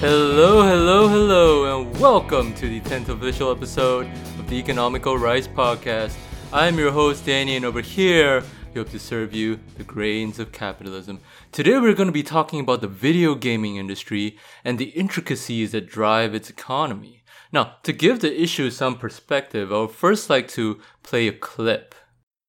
Hello, hello, hello, and welcome to the 10th official episode of the Economical Rice Podcast. I'm your host, Danny, and over here, we hope to serve you the grains of capitalism. Today, we're going to be talking about the video gaming industry and the intricacies that drive its economy. Now, to give the issue some perspective, I would first like to play a clip.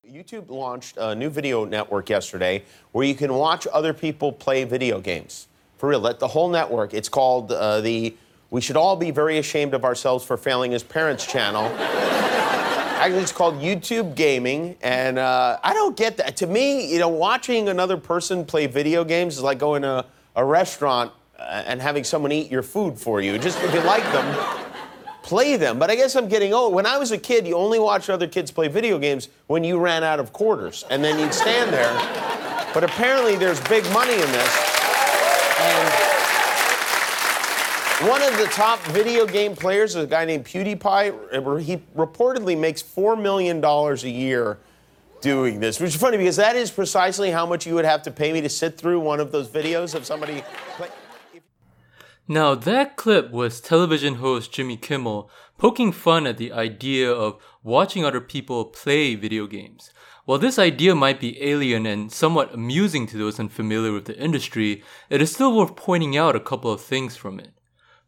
YouTube launched a new video network yesterday where you can watch other people play video games. For real, the whole network. It's called uh, the We Should All Be Very Ashamed of Ourselves for Failing as Parents channel. Actually, it's called YouTube Gaming, and uh, I don't get that. To me, you know, watching another person play video games is like going to a restaurant uh, and having someone eat your food for you. Just if you like them, play them. But I guess I'm getting old. When I was a kid, you only watched other kids play video games when you ran out of quarters, and then you'd stand there. But apparently, there's big money in this. And one of the top video game players is a guy named PewDiePie. He reportedly makes $4 million a year doing this, which is funny because that is precisely how much you would have to pay me to sit through one of those videos of somebody. Play- now, that clip was television host Jimmy Kimmel poking fun at the idea of watching other people play video games. While this idea might be alien and somewhat amusing to those unfamiliar with the industry, it is still worth pointing out a couple of things from it.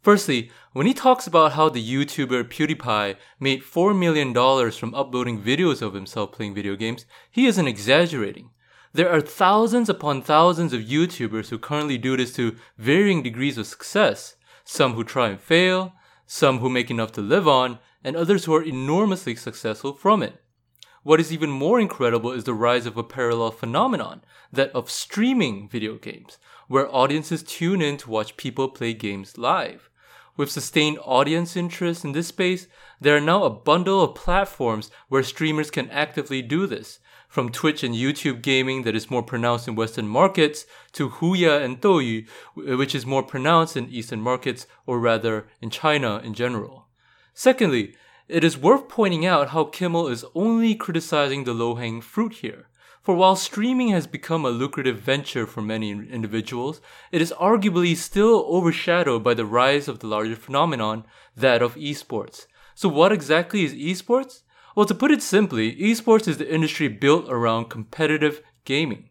Firstly, when he talks about how the YouTuber PewDiePie made $4 million from uploading videos of himself playing video games, he isn't exaggerating. There are thousands upon thousands of YouTubers who currently do this to varying degrees of success. Some who try and fail, some who make enough to live on, and others who are enormously successful from it. What is even more incredible is the rise of a parallel phenomenon, that of streaming video games, where audiences tune in to watch people play games live. With sustained audience interest in this space, there are now a bundle of platforms where streamers can actively do this, from Twitch and YouTube gaming that is more pronounced in Western markets to Huya and Douyu, which is more pronounced in Eastern markets or rather in China in general. Secondly, it is worth pointing out how Kimmel is only criticizing the low hanging fruit here. For while streaming has become a lucrative venture for many individuals, it is arguably still overshadowed by the rise of the larger phenomenon, that of esports. So, what exactly is esports? Well, to put it simply, esports is the industry built around competitive gaming.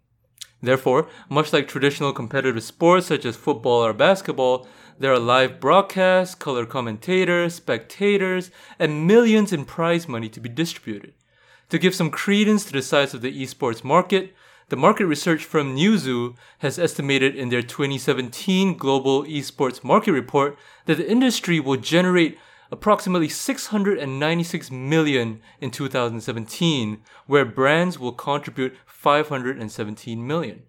Therefore, much like traditional competitive sports such as football or basketball, there are live broadcasts, color commentators, spectators, and millions in prize money to be distributed. To give some credence to the size of the esports market, the market research firm Newzoo has estimated in their 2017 Global Esports Market Report that the industry will generate approximately 696 million in 2017, where brands will contribute 517 million.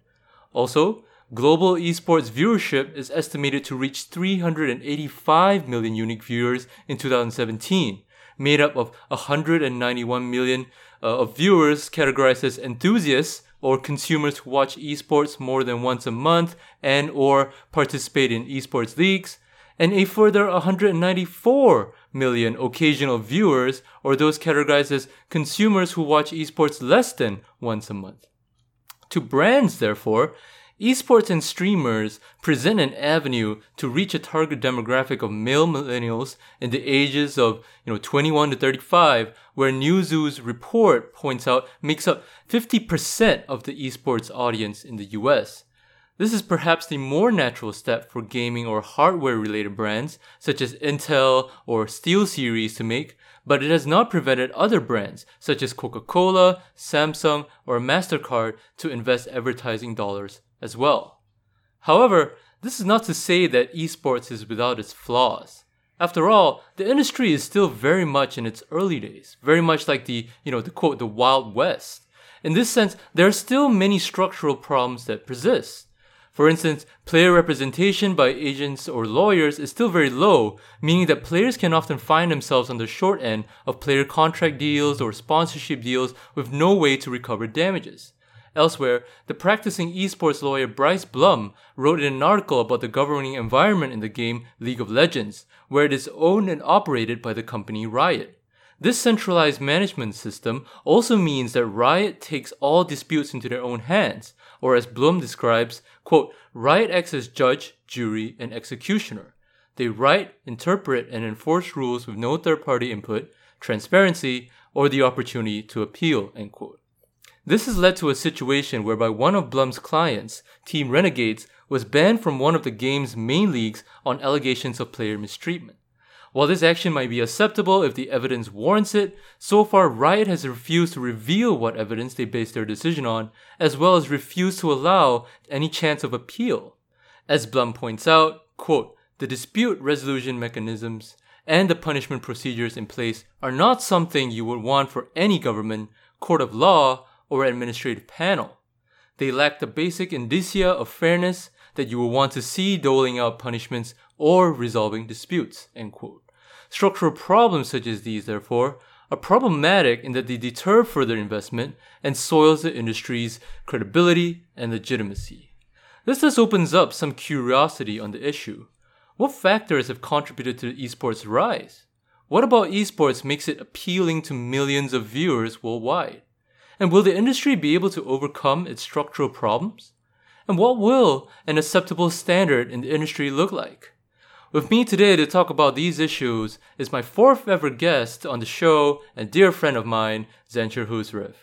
Also, global esports viewership is estimated to reach 385 million unique viewers in 2017, made up of 191 million uh, of viewers categorized as enthusiasts or consumers who watch esports more than once a month and or participate in esports leagues and a further 194 million occasional viewers, or those categorized as consumers who watch esports less than once a month. To brands, therefore, esports and streamers present an avenue to reach a target demographic of male millennials in the ages of you know 21 to 35, where Newzoo's report points out makes up 50% of the esports audience in the US. This is perhaps the more natural step for gaming or hardware related brands such as Intel or SteelSeries to make, but it has not prevented other brands such as Coca Cola, Samsung, or MasterCard to invest advertising dollars as well. However, this is not to say that esports is without its flaws. After all, the industry is still very much in its early days, very much like the, you know, the quote, the Wild West. In this sense, there are still many structural problems that persist. For instance, player representation by agents or lawyers is still very low, meaning that players can often find themselves on the short end of player contract deals or sponsorship deals with no way to recover damages. Elsewhere, the practicing esports lawyer Bryce Blum wrote in an article about the governing environment in the game League of Legends, where it is owned and operated by the company Riot. This centralized management system also means that Riot takes all disputes into their own hands, or as Blum describes, quote, Riot acts as judge, jury, and executioner. They write, interpret, and enforce rules with no third party input, transparency, or the opportunity to appeal. End quote. This has led to a situation whereby one of Blum's clients, Team Renegades, was banned from one of the game's main leagues on allegations of player mistreatment. While this action might be acceptable if the evidence warrants it, so far Riot has refused to reveal what evidence they based their decision on, as well as refused to allow any chance of appeal. As Blum points out, quote, the dispute resolution mechanisms and the punishment procedures in place are not something you would want for any government, court of law, or administrative panel. They lack the basic indicia of fairness that you would want to see doling out punishments or resolving disputes. Structural problems such as these, therefore, are problematic in that they deter further investment and soils the industry's credibility and legitimacy. This thus opens up some curiosity on the issue. What factors have contributed to esports' rise? What about esports makes it appealing to millions of viewers worldwide? And will the industry be able to overcome its structural problems? And what will an acceptable standard in the industry look like? With me today to talk about these issues is my fourth ever guest on the show and dear friend of mine, Zanshur Husrev.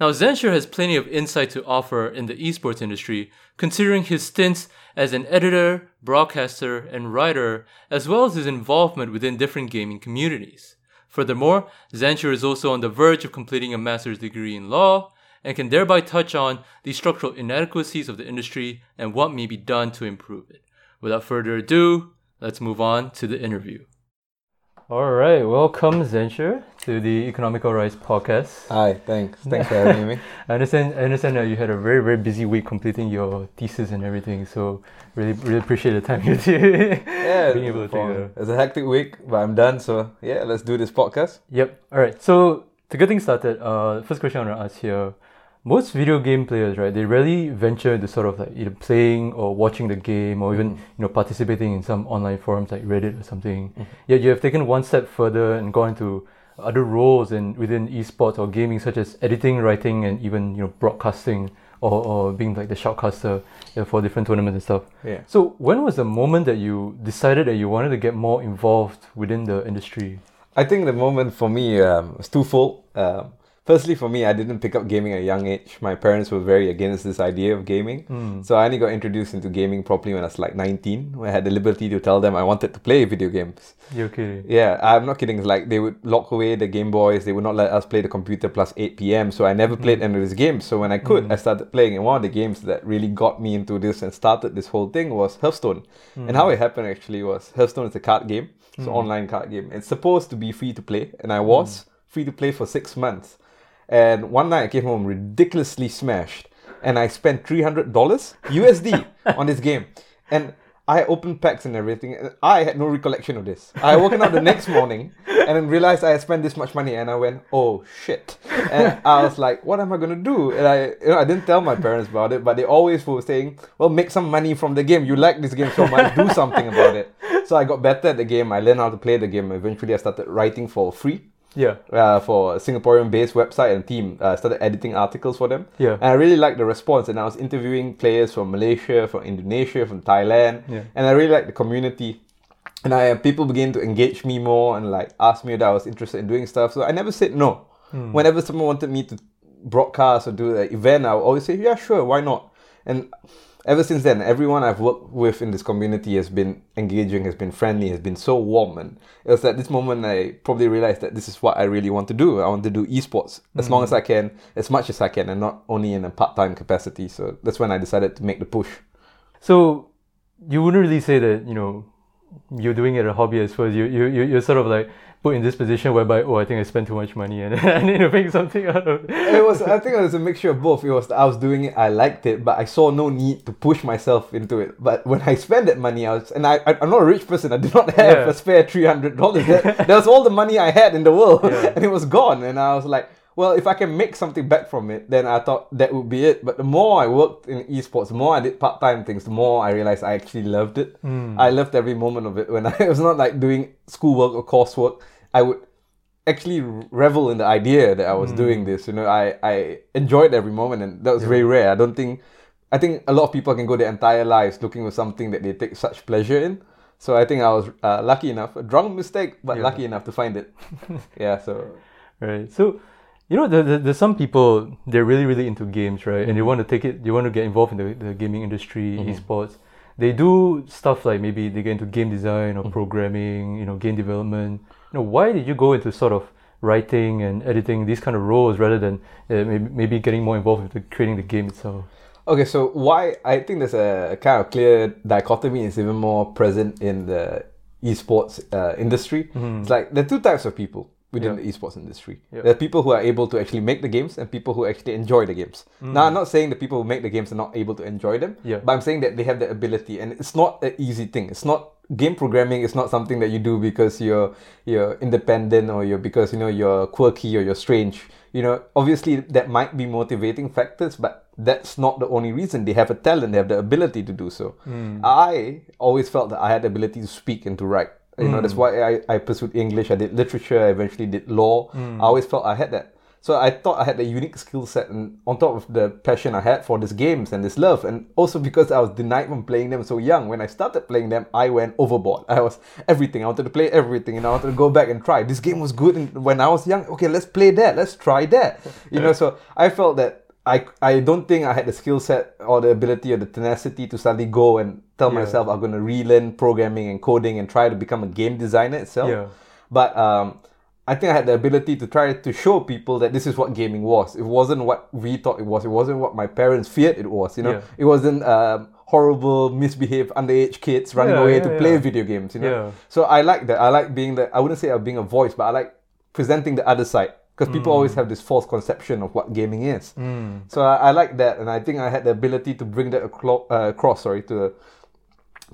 Now, Zanshur has plenty of insight to offer in the esports industry, considering his stints as an editor, broadcaster, and writer, as well as his involvement within different gaming communities. Furthermore, Zanshur is also on the verge of completing a master's degree in law and can thereby touch on the structural inadequacies of the industry and what may be done to improve it. Without further ado, let's move on to the interview. All right, welcome Zanshur to the Economical Rice podcast. Hi, thanks. Thanks for having me. I understand. I understand that you had a very very busy week completing your thesis and everything. So really really appreciate the time you did. yeah, being able to take. It's a hectic week, but I'm done. So yeah, let's do this podcast. Yep. All right. So to get things started, uh, first question I want to ask here most video game players, right, they rarely venture into sort of like either playing or watching the game or even, mm. you know, participating in some online forums like Reddit or something. Mm. Yet you have taken one step further and gone to other roles in within esports or gaming such as editing, writing and even, you know, broadcasting or, or being like the shoutcaster for different tournaments and stuff. Yeah. So when was the moment that you decided that you wanted to get more involved within the industry? I think the moment for me um, was twofold. Um, firstly for me i didn't pick up gaming at a young age. My parents were very against this idea of gaming. Mm. so i only got introduced into gaming properly when i was like 19 when i had the liberty to tell them i wanted to play video games. You're kidding. Yeah i'm not kidding. Like they would lock away the game boys. They would not let us play the computer plus 8 p.m so i never played mm. any of these games. So when i could mm. i started playing. And one of the games that really got me into this and started this whole thing was hearthstone. And how it happened actually was hearthstone is a card game. It's an online card game. It's supposed to be free to play. And i was free to play for six months and one night I came home ridiculously smashed, and I spent three hundred dollars USD on this game. And I opened packs and everything. And I had no recollection of this. I woken up the next morning and then realized I had spent this much money, and I went, "Oh shit!" And I was like, "What am I gonna do?" And I, you know, I didn't tell my parents about it, but they always were saying, "Well, make some money from the game. You like this game so much, do something about it." So I got better at the game. I learned how to play the game. Eventually, I started writing for free yeah. Uh, for a Singaporean-based website and team, uh, started editing articles for them. Yeah. And I really liked the response, and I was interviewing players from Malaysia, from Indonesia, from Thailand, yeah. and I really liked the community. And I people began to engage me more and like ask me if I was interested in doing stuff. So I never said no. Hmm. Whenever someone wanted me to broadcast or do an event, I would always say, yeah, sure, why not? And ever since then, everyone I've worked with in this community has been engaging, has been friendly, has been so warm. And it was at this moment I probably realized that this is what I really want to do. I want to do esports as mm. long as I can, as much as I can, and not only in a part time capacity. So that's when I decided to make the push. So you wouldn't really say that, you know, you're doing it a hobby as well. You, you, you're sort of like, put in this position whereby oh I think I spent too much money and I need to make something out of it. It was I think it was a mixture of both. It was I was doing it, I liked it, but I saw no need to push myself into it. But when I spent that money, I was and I, I am not a rich person. I did not have yeah. a spare three hundred dollars. That, that was all the money I had in the world, yeah. and it was gone. And I was like well, if I can make something back from it, then I thought that would be it. But the more I worked in esports, the more I did part time things, the more I realized I actually loved it. Mm. I loved every moment of it. When I was not like doing schoolwork or coursework, I would actually revel in the idea that I was mm. doing this. You know, I, I enjoyed every moment, and that was yeah. very rare. I don't think, I think a lot of people can go their entire lives looking for something that they take such pleasure in. So I think I was uh, lucky enough, a drunk mistake, but Yeah. lucky enough to find it. yeah, so Right. So, you know, there, there, there's some people they're really, really into games, right? And they want to take it, they want to get involved in the, the gaming industry, esports. They do stuff like maybe they get into game design or programming, you know, game development. Know, why did you go into sort of writing and editing these kind of roles rather than uh, maybe, maybe getting more involved with the, creating the game itself? Okay, so why I think there's a kind of clear dichotomy is even more present in the esports uh, industry. It's like there are two types of people within Yeah. the esports industry. Yeah. There are people who are able to actually make the games and people who actually enjoy the games. Mm. Now, I'm not saying the people who make the games are not able to enjoy them, Yeah. but I'm saying that they have the ability, and it's not an easy thing. It's not game programming is not something that you do because you're you're independent or you're because you know you're quirky or you're strange. You know, obviously that might be motivating factors, but that's not the only reason. They have a talent, they have the ability to do so. Mm. I always felt that I had the ability to speak and to write. You know, that's hmm. why I, I pursued English. I did literature. I eventually did law. Hmm. I always felt I had that. So I thought I had a unique skill set, and on top of the passion I had for these games and this love, and also because I was denied from playing them so young. When I started playing them, I went overboard. I was everything. I wanted to play everything, and I wanted to go back and try. This game was good when I was young. Okay, let's play that. Let's try that. You know, so I felt that I I don't think I had the skill set or the ability or the tenacity to suddenly go and tell Yeah. myself I'm going to relearn programming and coding and try to become a game designer itself. Yeah. But um, I think I had the ability to try to show people that this is what gaming was. It wasn't what we thought it was. It wasn't what my parents feared it was. You know, Yeah. it wasn't um, horrible, misbehaved underage kids running Yeah, away yeah, to play video games. You know, so I like that. I like being the. I wouldn't say I'm being a voice, but I like presenting the other side because people Mm. always have this false conception of what gaming is. So I, I like that, and I think I had the ability to bring that aclo- uh, across. Sorry, to a,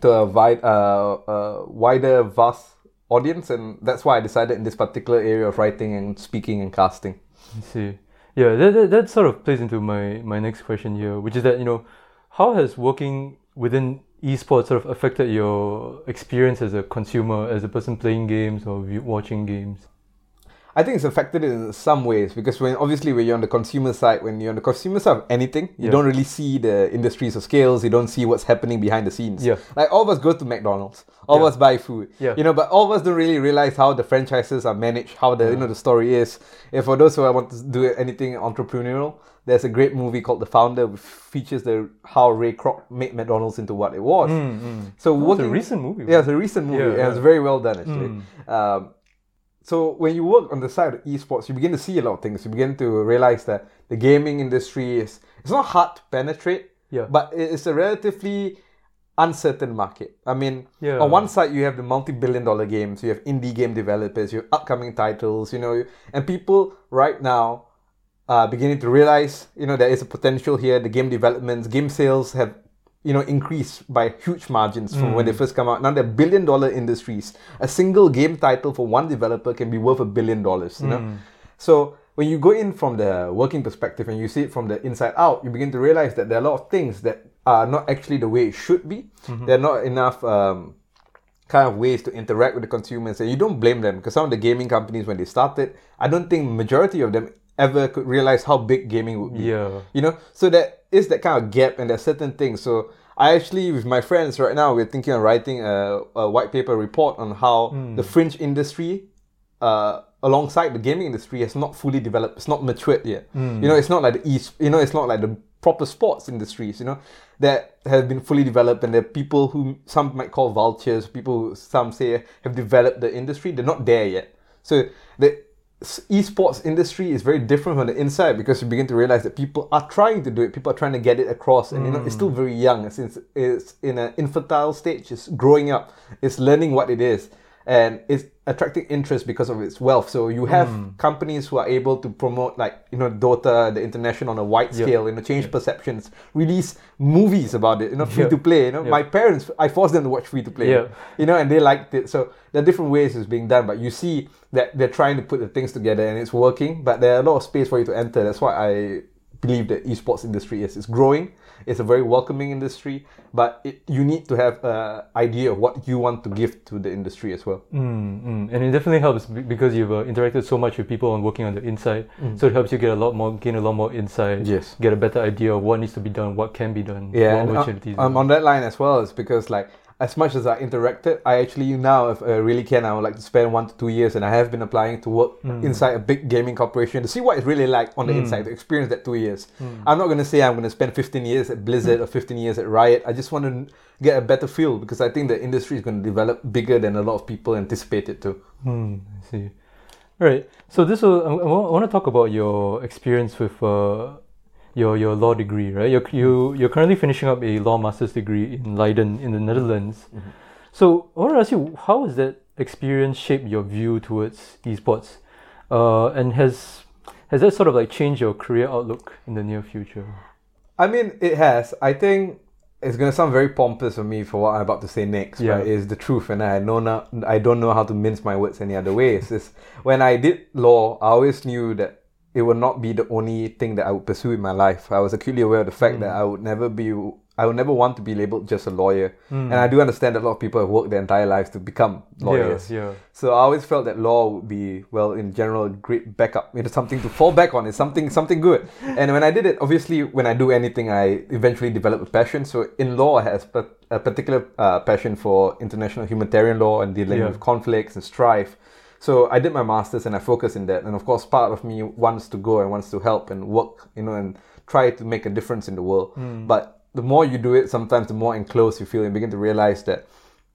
to a wide, uh, uh, wider, vast audience, and that's why I decided in this particular area of writing and speaking and casting. I see. Yeah, that, that, that sort of plays into my, my next question here, which is that, you know, how has working within esports sort of affected your experience as a consumer, as a person playing games or watching games? I think it's affected in some ways because when obviously when you're on the consumer side, when you're on the consumer side of anything, you Yeah. don't really see the industries of scales. You don't see what's happening behind the scenes. Yeah. Like all of us go to McDonald's, all Yeah. of us buy food. Yeah. You know, but all of us don't really realize how the franchises are managed, how the you know the story is. And for those who want to do anything entrepreneurial, there's a great movie called The Founder, which features the how Ray Kroc made McDonald's into what it was. So Mm, It's a recent movie. yeah, it's a recent movie. Yeah, and it's very well done actually. Mm. Um, so when you work on the side of esports, you begin to see a lot of things. You begin to realize that the gaming industry is it's not hard to penetrate, Yeah. but it's a relatively uncertain market. I mean, Yeah. on one side you have the multi-billion dollar games, you have indie game developers, you have upcoming titles, you know, and people right now are beginning to realize, you know, there is a potential here. The game developments, game sales have, you know, increase by huge margins from when they mm. first come out. Now they're billion dollar industries. A single game title for one developer can be worth a billion dollars, you know. Mm. So when you go in from the working perspective and you see it from the inside out, you begin to realize that there are a lot of things that are not actually the way it should be. Mm-hmm. There are not enough um, kind of ways to interact with the consumers and you don't blame them because some of the gaming companies when they started i don't think majority of them ever could realize how big gaming would be. Yeah. you know? So that is that kind of gap and there's certain things. So i actually with my friends right now we're thinking of writing a, a white paper report on how the fringe industry uh, alongside the gaming industry has not fully developed it's not matured yet. You know it's not like the east you know it's not like the proper sports industries you know that have been fully developed and there are people who some might call vultures people who some say have developed the industry. They're not there yet. So the esports industry is very different from the inside because you begin to realize that people are trying to do it. People are trying to get it across and you know it's still mm. very young. Since it's in an infantile stage. It's growing up. It's learning what it is. And it's attracting interest because of its wealth. So you have hmm. companies who are able to promote like you know Dota, the international on a wide Yeah. scale, you know, change perceptions, release movies about it, you know, free to play. You know, my parents, I forced them to watch free to play. You know, and they liked it. So there are different ways it's being done, but you see that they're trying to put the things together and it's working. But there are a lot of space for you to enter. That's why I believe the esports industry is. It's growing. It's a very welcoming industry, but it, you need to have an idea of what you want to give to the industry as well. Mm, mm. And it definitely helps because you've uh, interacted so much with people and working on the inside. So it helps you get a lot more, gain a lot more insight. Yes. Get a better idea of what needs to be done, what can be done. Yeah, what uh, opportunities. um, on that line as well is because like as much as I interacted, I actually now, if I really can, I would like to spend one to two years, and I have been applying to work inside a big gaming corporation to see what it's really like on the inside, to experience that two years. I'm not going to say I'm going to spend 15 years at Blizzard or 15 years at Riot. I just want to get a better feel because I think the industry is going to develop bigger than a lot of people anticipated to. Hmm, I see. All right. So this will, I, I want to talk about your experience with uh, your your law degree, right? You're, you you're currently finishing up a law master's degree in Leiden in the Netherlands. So I want to ask you, how has that experience shaped your view towards esports, uh, and has has that sort of like changed your career outlook in the near future? I mean, it has. I think it's gonna sound very pompous of me for what I'm about to say next, Yeah. but it's the truth, and I know not, I don't know how to mince my words any other way. It's just, when I did law, I always knew that it would not be the only thing that I would pursue in my life. I was acutely aware of the fact that I would never be, I would never want to be labeled just a lawyer, and I do understand that a lot of people have worked their entire lives to become lawyers. Yeah, yeah. So I always felt that law would be, well, in general, a great backup. It's something to fall back on. It's something something good. And when I did it, obviously, when I do anything, I eventually develop a passion. So in law, I have a, a particular uh, passion for international humanitarian law and dealing Yeah. with conflicts and strife. So I did my masters and I focus in that. And of course, part of me wants to go and wants to help and work, you know, and try to make a difference in the world. Mm. But the more you do it, sometimes the more enclosed you feel, and begin to realize that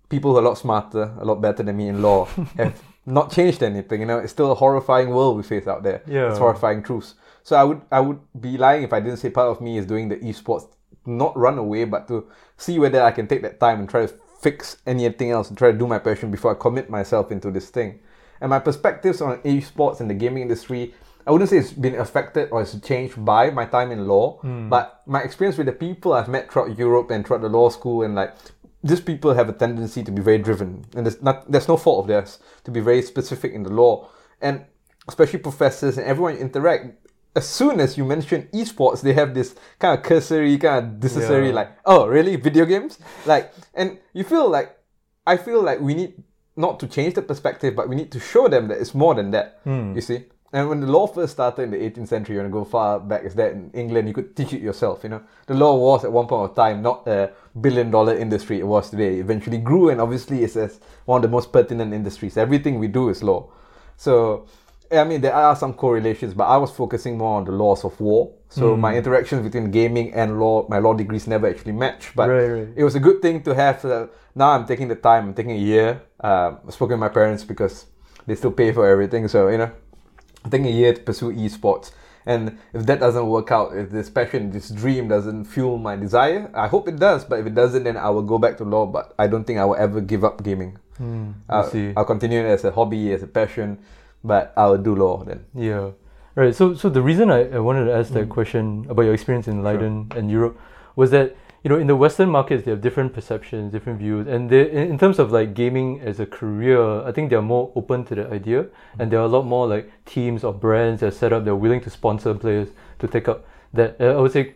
people who are a lot smarter, a lot better than me in law, have not changed anything. You know, it's still a horrifying world we face out there. Yeah. It's horrifying truths. So I would I would be lying if I didn't say part of me is doing the esports, not run away, but to see whether I can take that time and try to fix anything else and try to do my passion before I commit myself into this thing. And my perspectives on esports and the gaming industry, I wouldn't say it's been affected or it's changed by my time in law, hmm. but my experience with the people I've met throughout Europe and throughout the law school and like these people have a tendency to be very driven, and there's not there's no fault of theirs to be very specific in the law, and especially professors and everyone you interact. As soon as you mention esports, they have this kind of cursory, kind of necessary, Yeah. like, oh, really, video games? Like, and you feel like, I feel like we need not to change the perspective, but we need to show them that it's more than that. Hmm. You see. And when the law first started in the 18th century, you want to go far back as that in England, you could teach it yourself. You know, the law was at one point of time not a billion-dollar industry it was today. It eventually grew, and obviously it's as one of the most pertinent industries. Everything we do is law. So, I mean, there are some correlations, but I was focusing more on the laws of war. So my interactions between gaming and law, my law degrees never actually match. But Right, right. it was a good thing to have. Uh, now I'm taking the time. I'm taking a year. Um, I've spoken to my parents because they still pay for everything. So you know, I'm taking a year to pursue esports. And if that doesn't work out, if this passion, this dream doesn't fuel my desire, I hope it does. But if it doesn't, then I will go back to law. But I don't think I will ever give up gaming. Hmm, I. I'll continue it as a hobby, as a passion, but I will do law then. Yeah. Right. So so the reason I, I wanted to ask Mm. that question about your experience in Leiden and Europe was that you know in the Western markets they have different perceptions, different views, and they in, in terms of like gaming as a career, I think they are more open to the idea, and there are a lot more like teams or brands that are set up. They're willing to sponsor players to take up that. Uh, I would say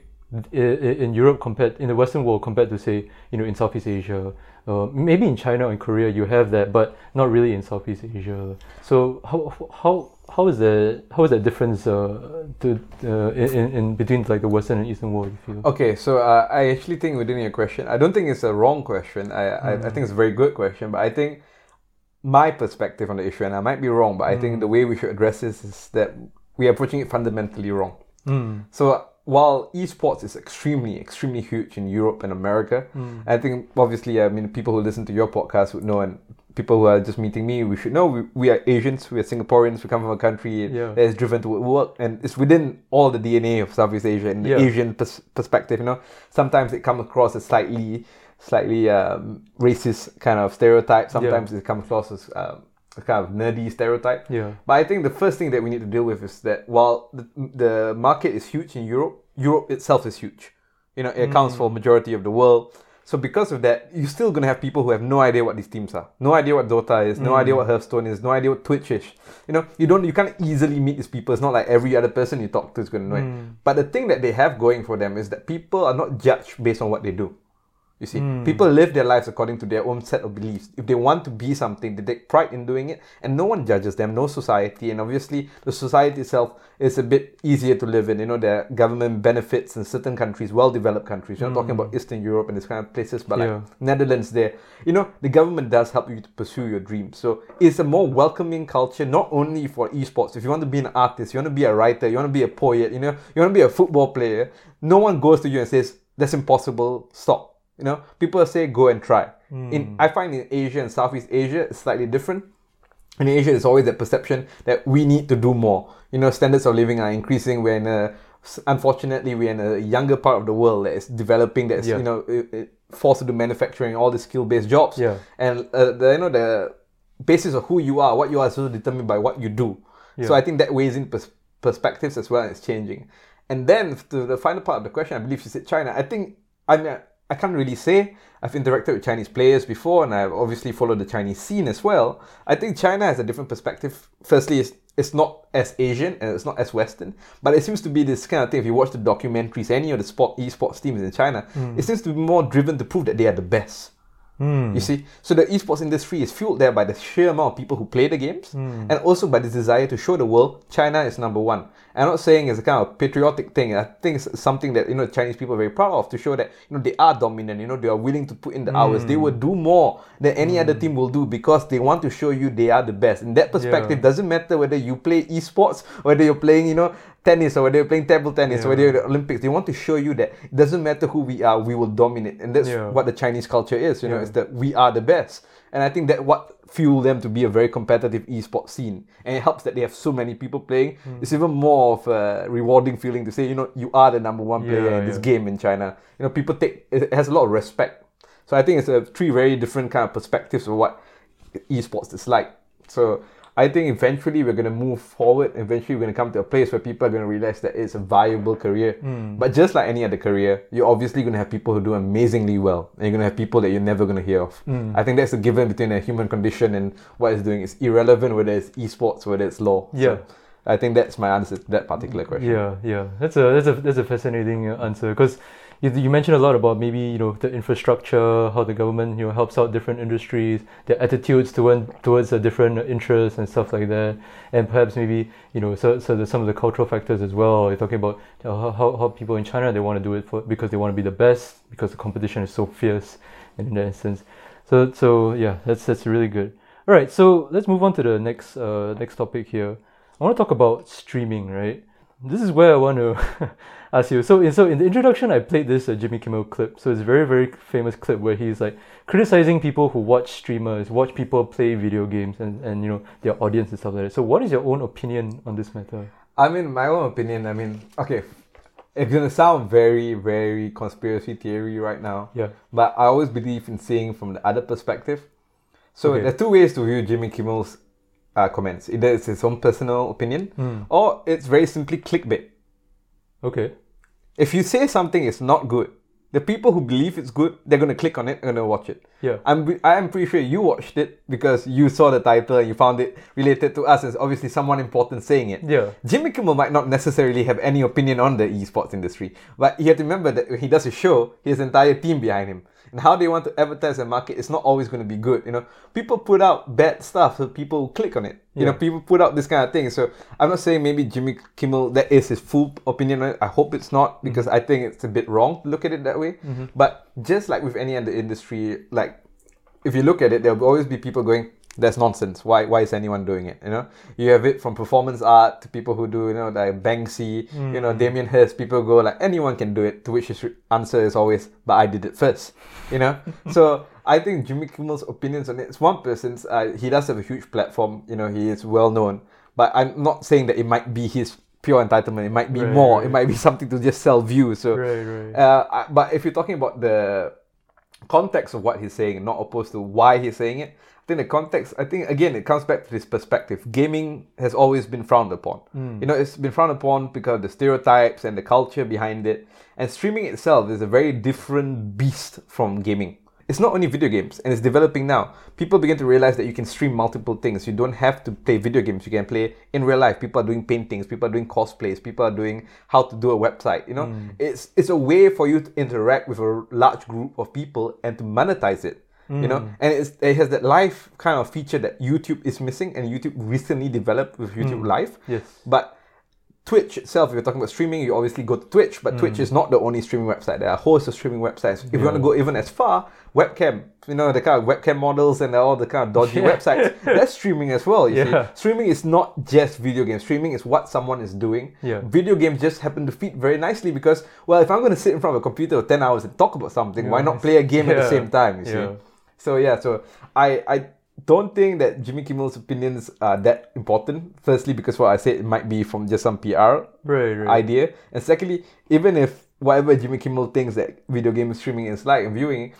in Europe compared in the Western world compared to say you know in Southeast Asia, uh, maybe in China or in Korea you have that, but not really in Southeast Asia. So how how how is the how is that difference uh, to uh, in, in- between like the Western and Eastern world? You feel? Okay, so uh, I actually think within your question, I don't think it's a wrong question. I, I, I think it's a very good question, but I think my perspective on the issue, and I might be wrong, but I think the way we should address this is that we are approaching it fundamentally wrong. So while esports is extremely, extremely huge in Europe and America, I think obviously, I mean, people who listen to your podcast would know, and people who are just meeting me, we should know we, we are Asians, we are Singaporeans, we come from a country Yeah. that is driven to work, and it's within all the DNA of Southeast Asia and the Yeah. Asian pers- perspective. You know, sometimes it comes across as slightly, slightly um, racist kind of stereotype. Sometimes it comes across as um, a kind of nerdy stereotype. Yeah. But I think the first thing that we need to deal with is that while the, the market is huge in Europe, Europe itself is huge. You know, it accounts for majority of the world. So because of that, you're still gonna have people who have no idea what these teams are, no idea what Dota is, no idea what mm. Hearthstone is, no idea what Twitch is. You know, you don't, you can't easily meet these people. It's not like every other person you talk to is gonna know it. Mm. But the thing that they have going for them is that people are not judged based on what they do. You see, hmm. people live their lives according to their own set of beliefs. If they want to be something, they take pride in doing it, and no one judges them, no society. And obviously, the society itself is a bit easier to live in. You know, there are government benefits in certain countries, well developed countries. You're not talking about hmm. Eastern Europe and this kind of places, but Yeah. like Netherlands, there, you know, the government does help you to pursue your dreams. So it's a more welcoming culture, not only for esports. If you want to be an artist, you want to be a writer, you want to be a poet, you know, you want to be a football player, no one goes to you and says, that's impossible, stop. You know, people say go and try. In I find in Asia and Southeast Asia it's slightly different. In Asia, there's always that perception that we need to do more. You know, standards of living are increasing. We're in a, unfortunately, we're in a younger part of the world that is developing. That's Yeah. you know it, it forced to do manufacturing, all the skill-based jobs. Yeah. And uh, the, you know the basis of who you are, what you are, is also determined by what you do. yeah. So I think that weighs in pers- perspectives as well. and It's changing. And then to the final part of the question, I believe you said China. I think I mean I can't really say. I've interacted with Chinese players before, and I've obviously followed the Chinese scene as well. I think China has a different perspective. Firstly, it's, it's not as Asian and it's not as Western, but it seems to be this kind of thing. If you watch the documentaries, any of the sport esports teams in China, hmm. it seems to be more driven to prove that they are the best. Hmm. You see, so the esports industry is fueled there by the sheer amount of people who play the games, hmm. and also by the desire to show the world China is number one. I'm not saying it's a kind of patriotic thing. I think it's something that you know Chinese people are very proud of to show that you know they are dominant. You know they are willing to put in the hours. They will hmm. do more than any other hmm. team will do because they want to show you they are the best. In that perspective, Yeah. doesn't matter whether you play esports, whether you're playing you know tennis or whether you're playing table tennis, or whether you're at the Olympics. They want to show you that it doesn't matter who we are, we will dominate, and that's Yeah. what the Chinese culture is. You know, Yeah. is that we are the best, and I think that what fuel them to be a very competitive esports scene, and it helps that they have so many people playing. Hmm. It's even more of a rewarding feeling to say, you know, you are the number one player Yeah, in this yeah. game in China. You know, people take it has a lot of respect. So I think it's a three very different kind of perspectives of what esports is like. So I think eventually we're gonna move forward. Eventually we're gonna come to a place where people are gonna realize that it's a viable career. Hmm. But just like any other career, you're obviously gonna have people who do amazingly well, and you're gonna have people that you're never gonna hear of. Hmm. I think that's a given between a human condition and what it's doing. It's irrelevant whether it's esports, whether it's law. Yeah. So I think that's my answer to that particular question. Yeah, yeah, that's a that's a that's a fascinating answer because you, you mentioned a lot about maybe you know the infrastructure, how the government you know helps out different industries, their attitudes toward towards the different interests and stuff like that, and perhaps maybe you know so so some of the cultural factors as well. You're talking about how, how how people in China they want to do it for because they want to be the best because the competition is so fierce, in that instance. So so yeah, that's that's really good. All right, so let's move on to the next uh, next topic here. I want to talk about streaming, right? This is where I want to ask you. So in so in the introduction, I played this uh, Jimmy Kimmel clip. So it's a very very famous clip where he's like criticizing people who watch streamers, watch people play video games, and and you know their audience and stuff like that. So what is your own opinion on this matter? I mean, my own opinion. I mean, okay, it's gonna sound very, very conspiracy theory right now. Yeah. But I always believe in seeing from the other perspective. So Okay. there's two ways to view Jimmy Kimmel's uh, comments. Either it's his own personal opinion, Hmm. or it's very simply clickbait. Okay. If you say something is not good, the people who believe it's good, they're gonna click on it and gonna watch it. Yeah. I'm I am pretty sure you watched it because you saw the title and you found it related to us as obviously someone important saying it. Yeah. Jimmy Kimmel might not necessarily have any opinion on the esports industry, but you have to remember that when he does a show, he has an entire team behind him. And how they want to advertise and market is not always going to be good. You know, people put out bad stuff, so people click on it. You know, people put out this kind of thing. So I'm not saying maybe Jimmy Kimmel that is his full opinion on it. I hope it's not mm-hmm. because I think it's a bit wrong to look at it that way. Mm-hmm. But just like with any other industry, like if you look at it, there will always be people going, "That's nonsense. Why? Why is anyone doing it?" You know, you have it from performance art to people who do, you know, like Banksy, you know, Damien Hirst. People go like, "Anyone can do it." To which his answer is always, "But I did it first. You know, so I think Jimmy Kimmel's opinions on it. It's one person's. Uh, he does have a huge platform. You know, he is well known. But I'm not saying that it might be his pure entitlement. It might be Right, more. right. It might be something to just sell views. So Right, right. uh, I- but if you're talking about the context of what he's saying, not opposed to why he's saying it, think the context, I think again, it comes back to this perspective. Gaming has always been frowned upon. You know, it's been frowned upon because of the stereotypes and the culture behind it. And streaming itself is a very different beast from gaming. it's not only video games and it's developing now. People begin to realize that you can stream multiple things. You don't have to play video games. You can play in real life. People are doing paintings, people are doing cosplays, people are doing how to do a website. You know, Mm. it's it's a way for you to interact with a large group of people and to monetize it. You know, Mm. and it's, it has that live kind of feature that YouTube is missing, and YouTube recently developed with YouTube Live. Yes. But Twitch itself, if you're talking about streaming, you obviously go to Twitch, but Twitch is not the only streaming website. There are a host of streaming websites. If you want to go even as far, webcam, you know, the kind of webcam models and all the kind of dodgy Yeah. websites, that's streaming as well. You Yeah. see, streaming is not just video games. Streaming is what someone is doing. Yeah. Video games just happen to fit very nicely because, well, if I'm going to sit in front of a computer for 10 hours and talk about something, why not play a game at the same time, you Yeah. see? So yeah, so I I don't think that Jimmy Kimmel's opinions are that important. Firstly, because what I said it might be from just some PR Right, right. idea, and secondly, even if whatever Jimmy Kimmel thinks that video game streaming is like and viewing,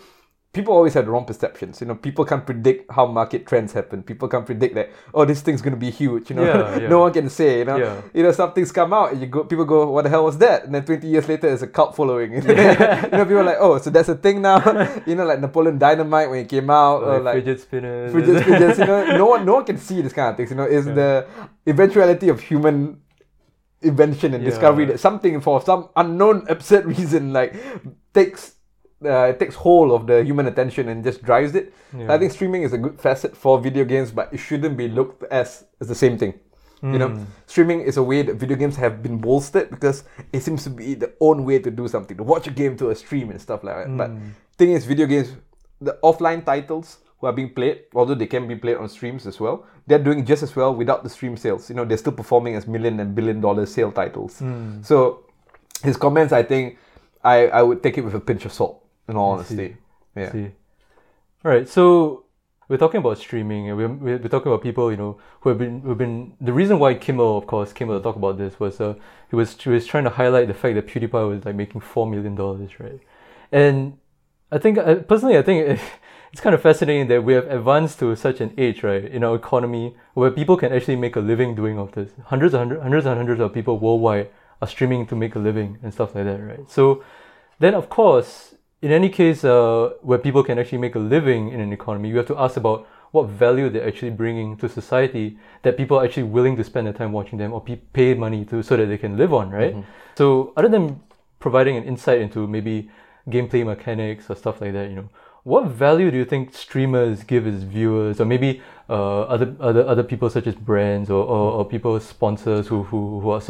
people always had wrong perceptions. You know, people can't predict how market trends happen. People can't predict that oh this thing's gonna be huge. You know, Yeah, yeah. no one can say. You know, Yeah. you know some things come out and you go people go what the hell was that? And then twenty years later it's a cult following. you know, people are like oh so that's a thing now. you know, like Napoleon Dynamite when it came out or Like like fidget spinners. fidget spinners, you know, no one, no one can see this kind of things. You know, it's the eventuality of human invention and discovery that something for some unknown absurd reason like takes uh, takes hold of the human attention and just drives it. Yeah. I think streaming is a good facet for video games, but it shouldn't be looked as as the same thing. You know, Mm. streaming is a way that video games have been bolstered because it seems to be the own way to do something, to watch a game to a stream and stuff like that. But Mm. thing is, video games, the offline titles who are being played, although they can be played on streams as well, they're doing just as well without the stream sales. You know, they're still performing as million and billion dollar sale titles. Mm. So his comments, I think, I, I would take it with a pinch of salt. In all honesty, yeah. See. All right, so we're talking about streaming, and we're, we're, talking about people, you know, who have been, who've been. The reason why Kimmel, of course, Kimmel to talk about this was, uh, he was he was trying to highlight the fact that PewDiePie was like making four million dollars, right? And I think, uh, personally, I think it's kind of fascinating that we have advanced to such an age, right, in our economy where people can actually make a living doing of this. Hundreds and hundreds, hundreds and hundreds of people worldwide are streaming to make a living and stuff like that, right? So then, of course, in any case, uh, where people can actually make a living in an economy, you have to ask about what value they're actually bringing to society that people are actually willing to spend their time watching them or pe- pay money to so that they can live on, right? So, other than providing an insight into maybe gameplay mechanics or stuff like that, you know, what value do you think streamers give as viewers, or maybe uh, other other other people such as brands or, or, or people sponsors who who, who are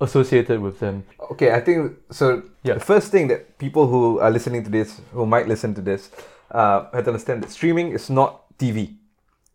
associated with them? Okay, I think so. Yeah. The first thing that people who are listening to this, who might listen to this, uh, have to understand that streaming is not TV.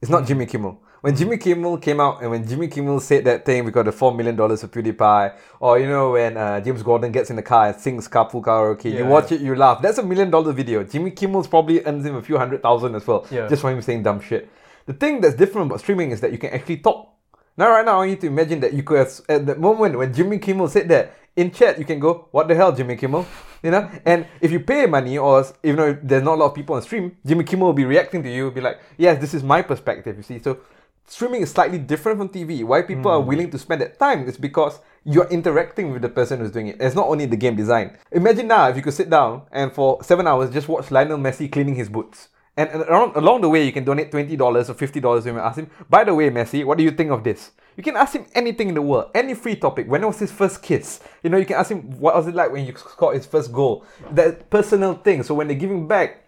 It's not Jimmy Kimmel. When Jimmy Kimmel came out and when Jimmy Kimmel said that thing, we got the four million dollars for PewDiePie, or you know when uh, James Corden gets in the car and sings carpool karaoke, you watch it, you laugh. That's a million dollar video. Jimmy Kimmel's probably earns him a few hundred thousand as well, Yeah. just for him saying dumb shit. The thing that's different about streaming is that you can actually talk. Now, right now, I want you to imagine that you could have, at the moment when Jimmy Kimmel said that, in chat, you can go, What the hell, Jimmy Kimmel? You know? And if you pay money, or even though there's not a lot of people on stream, Jimmy Kimmel will be reacting to you, be like, Yes, this is my perspective, you see. So, streaming is slightly different from TV. Why people are hmm. willing to spend that time is because you're interacting with the person who's doing it. It's not only the game design. Imagine now if you could sit down and for seven hours just watch Lionel Messi cleaning his boots. And, and around, along the way, you can donate $20 or $50 and ask him, by the way, Messi, what do you think of this? You can ask him anything in the world, any free topic. When was his first kiss? You know, you can ask him, what was it like when you scored his first goal? That personal thing. So when they're giving back,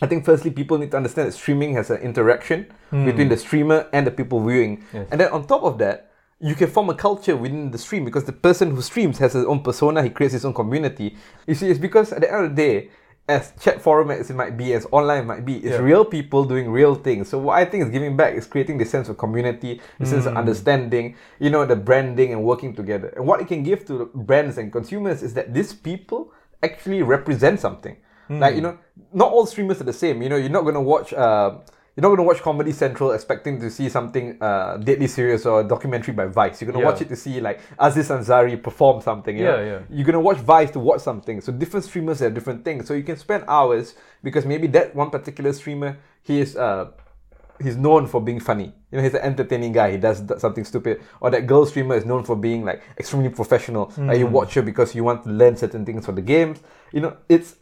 I think firstly, people need to understand that streaming has an interaction hmm. between the streamer and the people viewing. Yes. And then on top of that, you can form a culture within the stream because the person who streams has his own persona, he creates his own community. You see, it's because at the end of the day, as chat forum as it might be, as online it might be, it's Yeah. real people doing real things. So what I think is giving back is creating this sense of community, this sense of understanding, you know, the branding and working together. And what it can give to brands and consumers is that these people actually represent something. Like, you know, not all streamers are the same. You know, you're not gonna watch uh you're not gonna watch Comedy Central expecting to see something uh, deadly serious or a documentary by Vice. You're gonna Yeah. watch it to see like Aziz Ansari perform something. You know? Yeah, yeah. You're gonna watch Vice to watch something. So different streamers have different things. So you can spend hours because maybe that one particular streamer he is uh he's known for being funny. You know, he's an entertaining guy. He does something stupid. Or that girl streamer is known for being like extremely professional. Like you watch her because you want to learn certain things for the games. You know, it's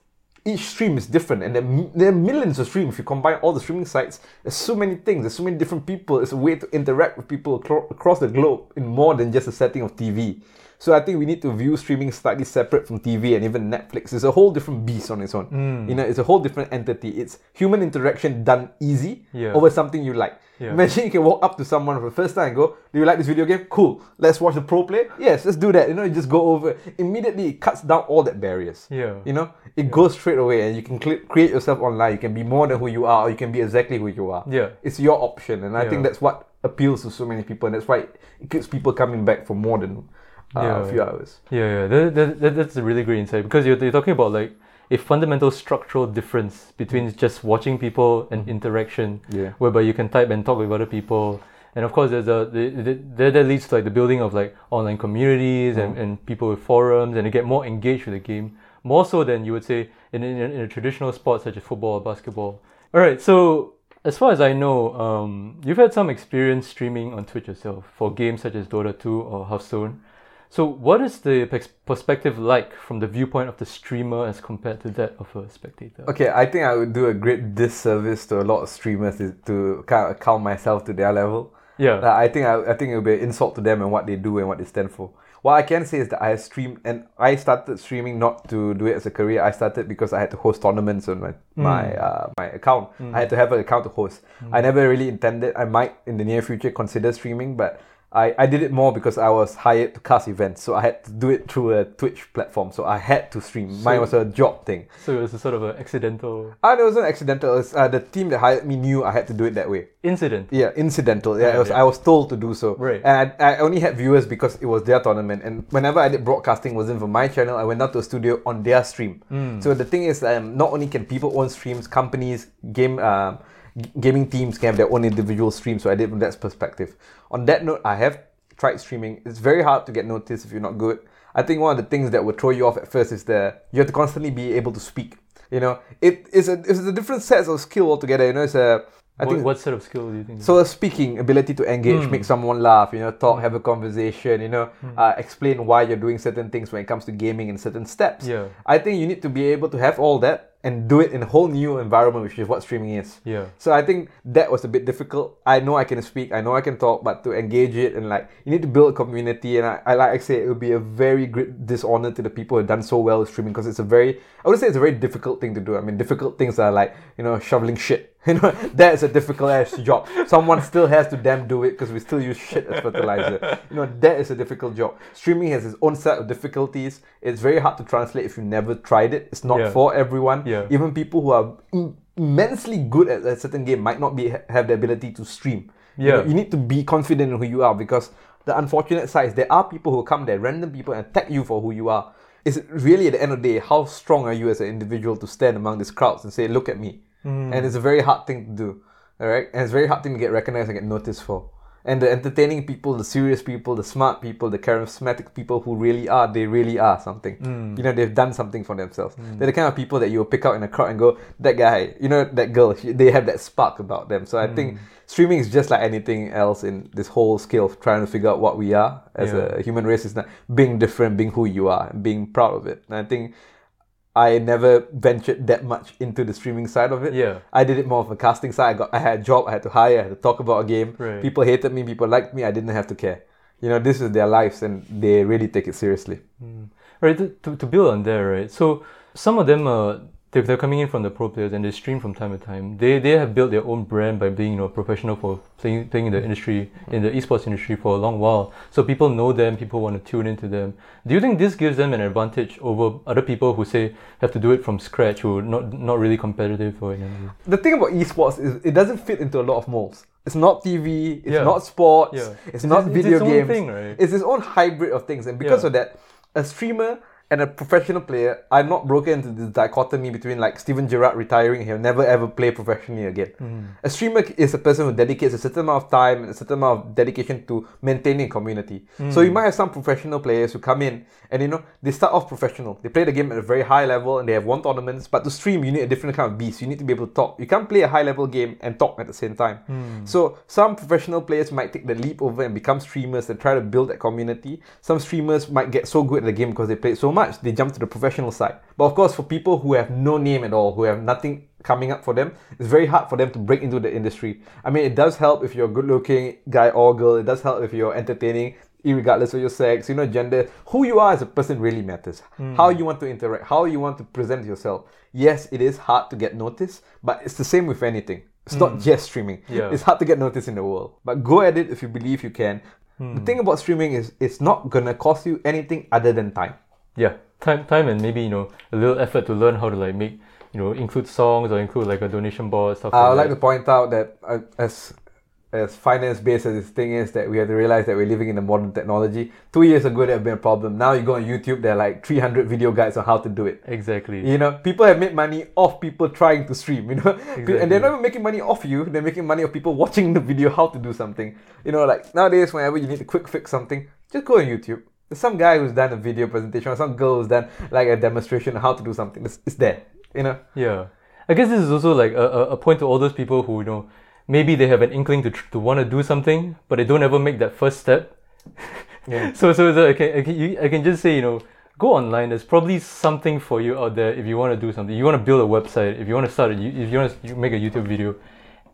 each stream is different, and there, are- there are millions of streams. If you combine all the streaming sites, there's so many things. There's so many different people. It's a way to interact with people acro- across the globe in more than just a setting of TV. So I think we need to view streaming slightly separate from TV and even Netflix. It's a whole different beast on its own. Mm. You know, it's a whole different entity. It's human interaction done easy Yeah. over something you like. Yeah. Imagine you can walk up to someone for the first time and go, "Do you like this video game? Cool. Let's watch the pro play. Yes, let's do that." You know, you just go over. Immediately, it cuts down all that barriers. Yeah. You know, it goes straight away, and you can cl- create yourself online. You can be more than who you are, or you can be exactly who you are. Yeah. It's your option, and I Yeah. think that's what appeals to so many people, and that's why it keeps people coming back for more than uh, Yeah. a few hours. Yeah, yeah, that, that, that, that's a really great insight because you're, you're talking about like a fundamental structural difference between mm. just watching people and mm. interaction, Yeah. whereby you can type and talk with other people, and of course there's a the, the, that that leads to like the building of like online communities and, mm. and people with forums, and they get more engaged with the game more so than you would say in in, in a traditional sport such as football or basketball. All right, so. As far as I know, um, you've had some experience streaming on Twitch yourself for games such as Dota 2 or Hearthstone. So, what is the perspective like from the viewpoint of the streamer as compared to that of a spectator? Okay, I think I would do a great disservice to a lot of streamers to, kind of count myself to their level. Yeah. Uh, I think I, I think it would be an insult to them and what they do and what they stand for. What I can say is that I have streamed and I started streaming not to do it as a career. I started because I had to host tournaments on my my uh, my account. I had to have an account to host. I never really intended. I might in the near future consider streaming, but I, I did it more because I was hired to cast events, so I had to do it through a Twitch platform. So I had to stream. Mine was a job thing. So, it was a sort of an accidental Ah, it wasn't accidental. It was, uh, the team that hired me knew I had to do it that way. incident. Yeah, incidental. Yeah, it was, yeah. I was told to do so. Right. And I, I only had viewers because it was their tournament. And whenever I did broadcasting, it wasn't for my channel. I went down to a studio on their stream. Hmm. So the thing is, um, not only can people own streams, companies, game, um, gaming teams can have their own individual streams. So I did from that perspective. On that note, I have tried streaming. It's very hard to get noticed if you're not good. I think one of the things that would throw you off at first is the you have to constantly be able to speak. You know, it is a it's a different set of skill altogether. You know, it's a I what, think what sort of skill do you think? so speaking, ability to engage, Hmm. make someone laugh, you know, talk, have a conversation, you know, uh, explain why you're doing certain things when it comes to gaming and certain steps. Yeah. I think you need to be able to have all that and do it in a whole new environment, which is what streaming is. Yeah. So I think that was a bit difficult. I know I can speak, I know I can talk, but to engage it and like you need to build a community. And I, I like I say, it would be a very great dishonor to the people who have done so well with streaming because it's a very I would say it's a very difficult thing to do. I mean, difficult things are like you know shoveling shit. You know that is a difficult ass job. Someone still has to damn do it because we still use shit as fertilizer. You know that is a difficult job. Streaming has its own set of difficulties. It's very hard to translate if you never tried it. It's not Yeah. for everyone. Yeah. Even people who are im- immensely good at a certain game might not be have the ability to stream. You know, Yeah. you need to be confident in who you are because the unfortunate side is there are people who come there, random people, and attack you for who you are. It's really at the end of the day, how strong are you as an individual to stand among these crowds and say, "Look at me," Mm. and it's a very hard thing to do. All right, and it's a very hard thing to get recognized and get noticed for. And the entertaining people, the serious people, the smart people, the charismatic people who really are, they really are something. Mm. You know, they've done something for themselves. They're the kind of people that you'll pick out in a crowd and go, that guy, you know, that girl, they have that spark about them. So I Mm. think streaming is just like anything else in this whole scale of trying to figure out what we are as Yeah. a human race is not being different, being who you are, and being proud of it. And I think I never ventured that much into the streaming side of it. Yeah. I did it more of a casting side. I got I had a job, I had to hire, I had to talk about a game. Right. People hated me, people liked me, I didn't have to care. You know, this is their lives and they really take it seriously. Hmm. Right, to, to, to build on that, right? So some of them are they're, they're coming in from the pro players and they stream from time to time. They they have built their own brand by being you know professional for playing playing in the industry in the esports industry for a long while. So people know them, people want to tune into them. Do you think this gives them an advantage over other people who say have to do it from scratch, who are not not really competitive or anything? The thing about esports is it doesn't fit into a lot of molds. It's not TV, it's Yeah. not sports, Yeah. it's, It's not its- video its games. thing, right? It's its own hybrid of things. And because Yeah. of that, a streamer and a professional player I'm not broken into this dichotomy between like Steven Gerrard retiring, he'll never ever play professionally again. Mm-hmm. A streamer is a person who dedicates a certain amount of time and a certain amount of dedication to maintaining a community. So Mm. you might have some professional players who come in and you know they start off professional. They play the game at a very high level and they have won tournaments. But to stream, you need a different kind of beast. You need to be able to talk. You can't play a high level game and talk at the same time. So some professional players might take the leap over and become streamers and try to build that community. Some streamers might get so good at the game because they played so much, they jump to the professional side. But of course, for people who have no name at all, who have nothing coming up for them, it's very hard for them to break into the industry. I mean, it does help if you're a good looking guy or girl, it does help if you're entertaining, regardless of your sex, you know, gender. Who you are as a person really matters. Hmm. How you want to interact, how you want to present yourself. Yes, it is hard to get noticed, but it's the same with anything. It's not hmm. just streaming. Yeah. It's hard to get noticed in the world. But go at it if you believe you can. The hmm. thing about streaming is it's not gonna cost you anything other than time. Yeah, time, time, and maybe you know a little effort to learn how to like make you know include songs or include like a donation board stuff. I would like like to point out that uh, as as finance based as this thing is, that we have to realize that we're living in a modern technology. Two years ago, there have been a problem. Now you go on YouTube, there are like 300 video guides on how to do it. exactly. You know, people have made money off people trying to stream, you know, and they're not even making money off you, they're making money off people watching the video how to do something. You know, like nowadays, whenever you need to quick fix something, just go on YouTube. Some guy who's done a video presentation or some girl who's done like a demonstration on how to do something. It's, it's there, you know. Yeah, I guess this is also like a, a, point to all those people who you know maybe they have an inkling to tr- to want to do something, but they don't ever make that first step. Yeah. So so, so I can I can, you, I can just say you know go online. There's probably something for you out there if you want to do something. You want to build a website. If you want to start a if you want to make a YouTube video.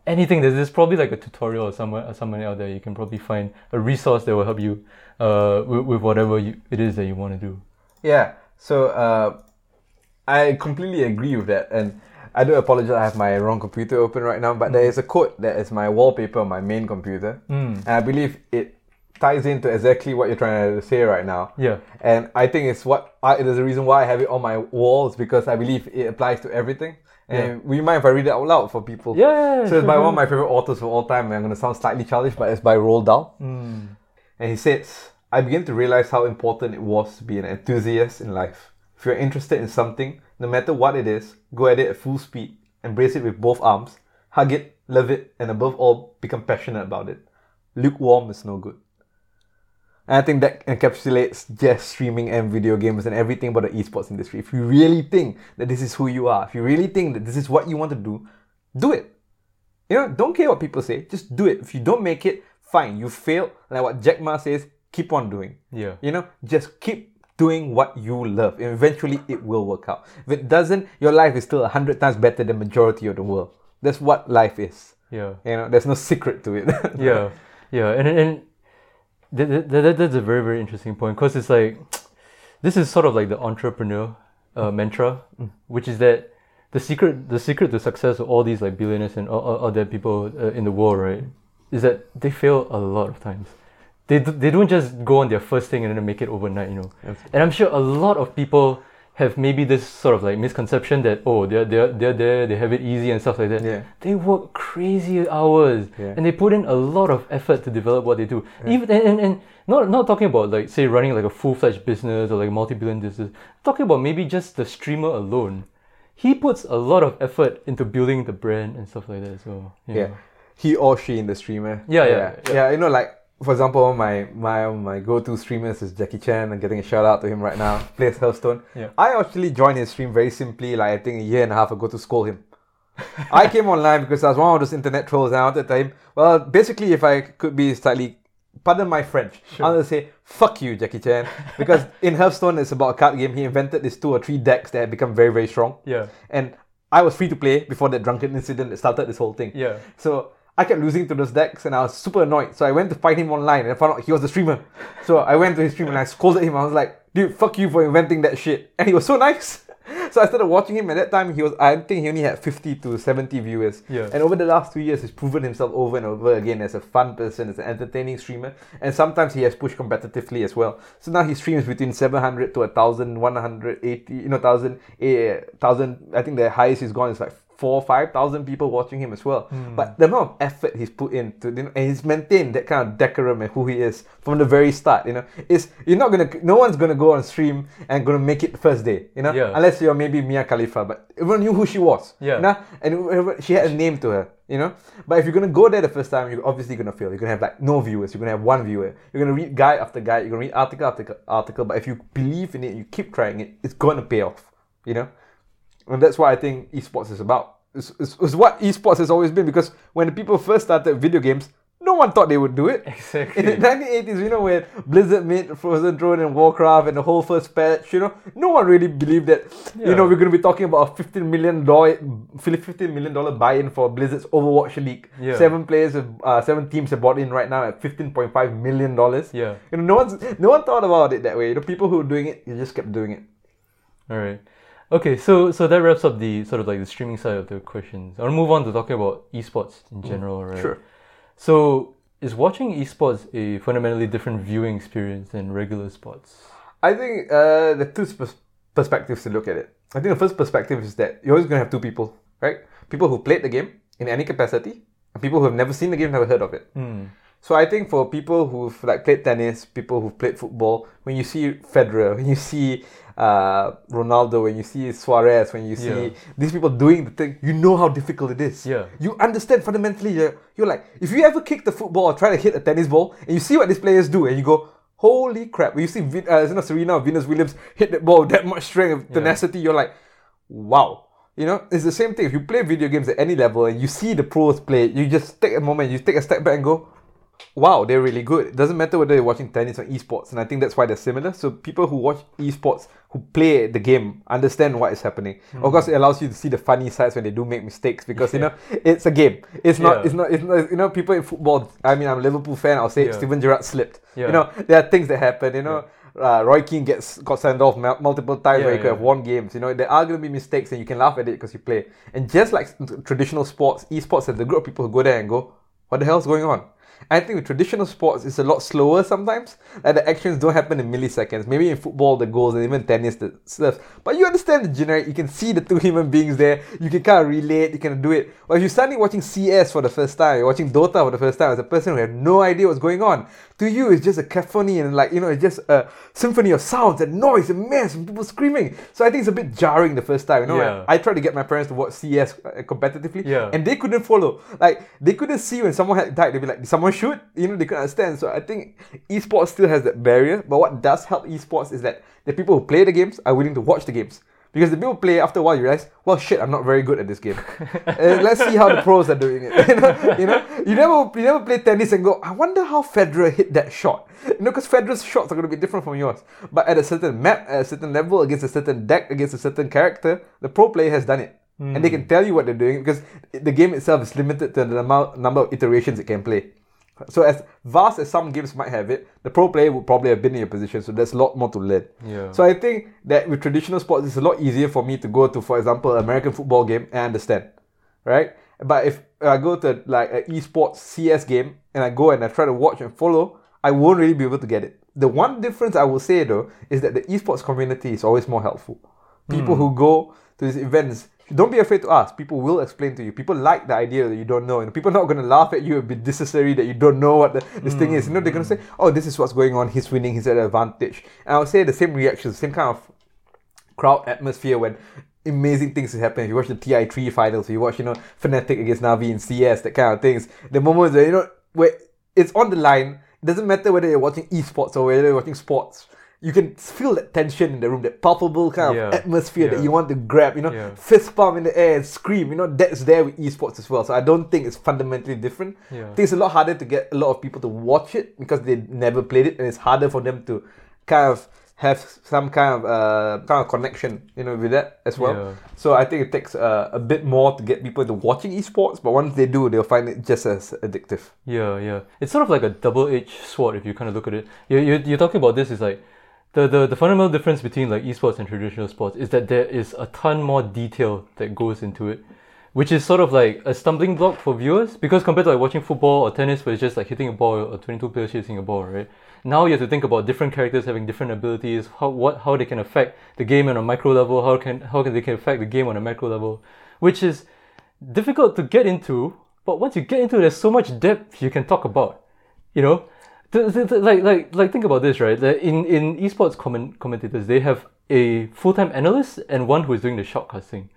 Anything there's, there's probably like a tutorial or somewhere or somewhere out there you can probably find a resource that will help you uh, with, with whatever you, it is that you want to do. Yeah. So uh, I completely agree with that, and I do apologize. I have my wrong computer open right now, but there is a quote that is my wallpaper on my main computer, and I believe it ties into exactly what you're trying to say right now. Yeah. And I think it's what I, it is the reason why I have it on my walls because I believe it applies to everything. And we mind if I read it out loud for people? Yeah, yeah, yeah, So it's by one of my favorite authors of all time. I'm going to sound slightly childish, but it's by Roald Dahl. Hmm. And he says, I began to realize how important it was to be an enthusiast in life. If you're interested in something, no matter what it is, go at it at full speed, embrace it with both arms, hug it, love it, and above all, become passionate about it. Lukewarm is no good. And I think that encapsulates just streaming and video games and everything about the esports industry. If you really think that this is who you are, if you really think that this is what you want to do, do it. You know, don't care what people say, just do it. If you don't make it, fine. You failed. Like what Jack Ma says, keep on doing. Yeah. You know, just keep doing what you love. Eventually it will work out. If it doesn't, your life is still a hundred times better than majority of the world. That's what life is. Yeah. You know, there's no secret to it. yeah yeah and and that, that, that, that's a very very interesting point because it's like this is sort of like the entrepreneur uh, mantra which is that the secret the secret to success of all these like billionaires and all all, other people uh, in the world right is that they fail a lot of times they, d- they don't just go on their first thing and then make it overnight you know and i'm sure a lot of people have maybe this sort of like misconception that oh they're they're they're there they have it easy and stuff like that Yeah. they work crazy hours Yeah. and they put in a lot of effort to develop what they do. Even and, and, and not not talking about like say running like a full fledged business or like multi billion business. Talking about maybe just the streamer alone. He puts a lot of effort into building the brand and stuff like that as well. yeah know. He or she in the streamer Yeah, yeah, yeah, yeah. Yeah, you know like for example my my my go-to streamers is jackie chan i'm getting a shout out to him right now plays hearthstone Yeah. i actually joined his stream very simply like i think a year and a half ago to scold him I came online because I was one of those internet trolls and I wanted to tell him, well, basically, if I could be slightly, pardon my French, I wanted to say, fuck you, Jackie Chan. Because in Hearthstone, it's about a card game. He invented these two or three decks that had become very, very strong. Yeah. And I was free to play before that drunken incident that started this whole thing. Yeah. So I kept losing to those decks and I was super annoyed. So I went to fight him online and I found out he was the streamer. So I went to his stream and I scolded him. I was like, dude, fuck you for inventing that shit. And he was so nice. So I started watching him. At that time, he was I think he only had 50 to 70 viewers. Yeah. And over the last two years, he's proven himself over and over again as a fun person, as an entertaining streamer. And sometimes he has pushed competitively as well. So now he streams between 700 to 1,000, 180, you know, 1,000, eh, 1,000. I think the highest he's gone is like four, five thousand people watching him as well. Hmm. But the amount of effort he's put in to, you know, and he's maintained that kind of decorum and who he is from the very start. You know, is you're not gonna, no one's gonna go on stream and gonna make it first day. You know, Yeah. unless you're maybe Mia Khalifa, but everyone knew who she was. Yeah. You know? and she had a name to her. You know, but if you're gonna go there the first time, you're obviously gonna fail. You're gonna have like no viewers. You're gonna have one viewer. You're gonna read guide after guide. You're gonna read article after article. But if you believe in it, you keep trying it. It's gonna pay off. You know. And that's what I think esports is about. It's, it's, it's what esports has always been because when the people first started video games, no one thought they would do it. Exactly. In the 1980s, you know, when Blizzard made Frozen Throne and Warcraft and the whole first patch, you know, no one really believed that, yeah. you know, we're going to be talking about a 15 million dollar, 15 million dollar buy-in for Blizzard's Overwatch League. Yeah. Seven players, have, uh, seven teams have bought in right now at 15.5 million dollars. Yeah. You know, no one's, no one thought about it that way. You know, people who were doing it, they just kept doing it. All right. Okay, so so that wraps up the sort of like the streaming side of the questions. I'll move on to talking about esports in general, right? Sure. So, is watching esports a fundamentally different viewing experience than regular sports? I think uh, the two pers- perspectives to look at it. I think the first perspective is that you're always going to have two people, right? People who played the game in any capacity, and people who have never seen the game, never heard of it. So I think for people who've like played tennis, people who've played football, when you see Federer, when you see uh, Ronaldo, when you see Suarez, when you see Yeah. these people doing the thing, you know how difficult it is. Yeah. You understand fundamentally. You're, you're like, if you ever kick the football or try to hit a tennis ball, and you see what these players do, and you go, holy crap! When you see uh, you know, Serena or Venus Williams hit that ball with that much strength, and tenacity, you're like, wow. You know, it's the same thing. If you play video games at any level and you see the pros play, you just take a moment, you take a step back and go, wow, they're really good. It doesn't matter whether you're watching tennis or esports, and I think that's why they're similar. So people who watch esports, who play the game, understand what is happening. Of course, it allows you to see the funny sides when they do make mistakes because you know it's a game. It's not. Yeah. It's not. It's not. You know, people in football. I mean, I'm a Liverpool fan. I'll say Yeah. Steven Gerrard slipped. You know, there are things that happen. You know. Uh, Roy Keane gets got sent off mul- multiple times Yeah, where he could yeah. have won games. You know, there are going to be mistakes and you can laugh at it because you play. And just like traditional sports, esports have the group of people who go there and go, what the hell's going on? I think with traditional sports, it's a lot slower sometimes. Like the actions don't happen in milliseconds. Maybe in football, the goals, and even tennis, the stuff. But you understand the generic. You can see the two human beings there. You can kind of relate. You can do it. But if you're suddenly watching CS for the first time, you're watching Dota for the first time as a person who had no idea what's going on, to you it's just a cacophony and like you know it's just a symphony of sounds and noise and mess and people screaming. So I think it's a bit jarring the first time. You know, Yeah. I, I tried to get my parents to watch CS uh, competitively, Yeah. and they couldn't follow. Like they couldn't see when someone had died. They'd be like, someone shoot?" You know, they couldn't understand. So I think esports still has that barrier. But what does help esports is that the people who play the games are willing to watch the games. Because the people play after a while, you realize, well, shit, I'm not very good at this game. Uh, let's see how the pros are doing it. you know, you know, you never, you never play tennis and go, I wonder how Federer hit that shot. You know, because Federer's shots are going to be different from yours. But at a certain map, at a certain level, against a certain deck, against a certain character, the pro player has done it, and they can tell you what they're doing because the game itself is limited to the amount number of iterations it can play. So as vast as some games might have it, the pro player would probably have been in your position. So there's a lot more to learn. Yeah. So I think that with traditional sports, it's a lot easier for me to go to, for example, American football game and understand, right? But if I go to like an esports CS game and I go and I try to watch and follow, I won't really be able to get it. The one difference I will say though is that the esports community is always more helpful. People hmm. who go to these events, don't be afraid to ask. People will explain to you. People like the idea that you don't know, and people are not going to laugh at you and be necessary that you don't know what the, this thing is. You know, they're going to say, mm. "Oh, this is what's going on. He's winning. He's at an advantage." And I'll say the same reaction, the same kind of crowd atmosphere when amazing things happen. If you watch the TI3 finals, if you watch, you know, Fnatic against Navi in CS, that kind of things. The moments where, you know, where it's on the line, it doesn't matter whether you're watching esports or whether you're watching sports. You can feel that tension in the room, that palpable kind Yeah. of atmosphere that you want to grab, you know, Yeah. fist pump in the air and scream. You know, that's there with esports as well. So I don't think it's fundamentally different. Yeah. I think it's a lot harder to get a lot of people to watch it because they never played it, and it's harder for them to kind of have some kind of uh, kind of connection, you know, with that as well. Yeah. So I think it takes uh, a bit more to get people into watching esports, but once they do, they'll find it just as addictive. Yeah, yeah. It's sort of like a double-edged sword if you kind of look at it. You you you're talking about this is like the, the the fundamental difference between like esports and traditional sports is that there is a ton more detail that goes into it, which is sort of like a stumbling block for viewers because compared to like watching football or tennis where it's just like hitting a ball or 22 players chasing a ball, right? Now you have to think about different characters having different abilities, how what how they can affect the game on a micro level, how can how can they can affect the game on a macro level, which is difficult to get into, but once you get into it, there's so much depth you can talk about. You know, like like like think about this, right? In in esports comment- commentators, they have a full time analyst and one who is doing the shoutcasting.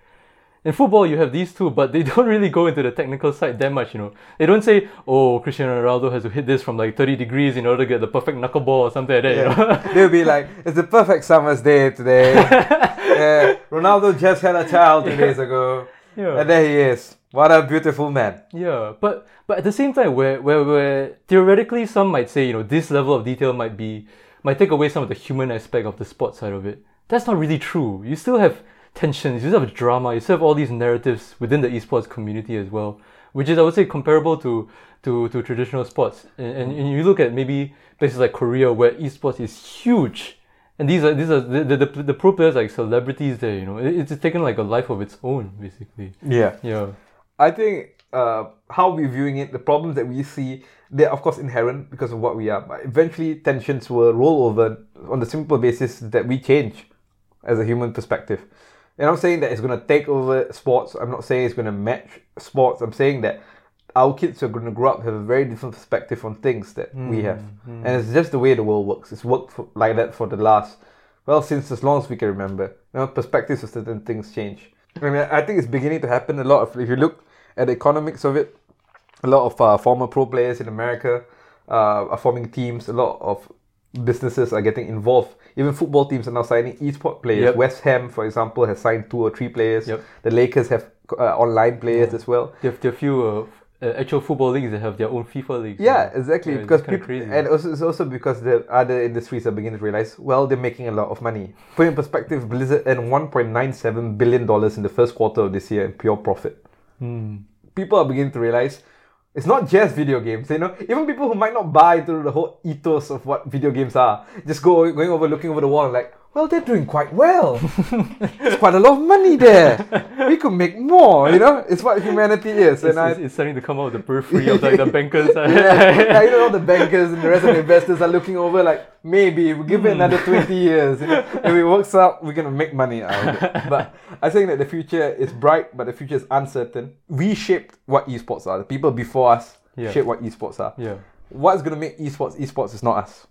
In football, you have these two, but they don't really go into the technical side that much. You know, they don't say, "Oh, Cristiano Ronaldo has to hit this from like 30 degrees in order to get the perfect knuckleball or something like that." You know? They'll be like, "It's the perfect summer's day today." yeah, Ronaldo just had a child two days ago, Yeah. and there he is What a beautiful man. Yeah, but but at the same time, where, where where theoretically some might say, you know, this level of detail might be might take away some of the human aspect of the sport side of it. That's not really true. You still have tensions, you still have drama, you still have all these narratives within the esports community as well, which is I would say comparable to to, to traditional sports. And, and, and you look at maybe places like Korea where esports is huge. And these are these are the, the, the, the pro players like celebrities there, you know. It, it's taken like a life of its own, basically. Yeah. Yeah. I think uh, how we're viewing it, the problems that we see, they're of course inherent because of what we are. But eventually, tensions will roll over on the simple basis that we change as a human perspective. And I'm saying that it's going to take over sports. I'm not saying it's going to match sports. I'm saying that our kids are going to grow up have a very different perspective on things that we have, and it's just the way the world works. It's worked for, like that for the last, well, since as long as we can remember. You know, perspectives of certain things change. I mean, I think it's beginning to happen a lot. If you look at the economics of it, a lot of uh, former pro players in America uh, are forming teams. A lot of businesses are getting involved. Even football teams are now signing esports players. Yep. West Ham, for example, has signed two or three players. Yep. The Lakers have uh, online players as well. There have, there are few uh, uh, actual football leagues that have their own FIFA leagues. Yeah, exactly. Yeah, because people, crazy. and also it's also because the other industries are beginning to realize, well, they're making a lot of money. Put in perspective, Blizzard earned 1.97 billion dollars in the first quarter of this year in pure profit. Hmm. People are beginning to realize it's not just video games. You know, even people who might not buy through the whole ethos of what video games are, just go going over, looking over the wall, like, well, they're doing quite well. It's quite a lot of money there. We could make more. You know, it's what humanity is, and It's, I it's, it's starting to come out of the periphery of like the bankers. yeah, yeah, you know, all the bankers and the rest of the investors are looking over like maybe we give it hmm. another 20 years. You know, if it works out, we're gonna make money out of it. But I think that the future is bright, but the future is uncertain. We shaped what esports are. The people before us Yeah. shaped what esports are. yeah. What's gonna make esports esports is not us.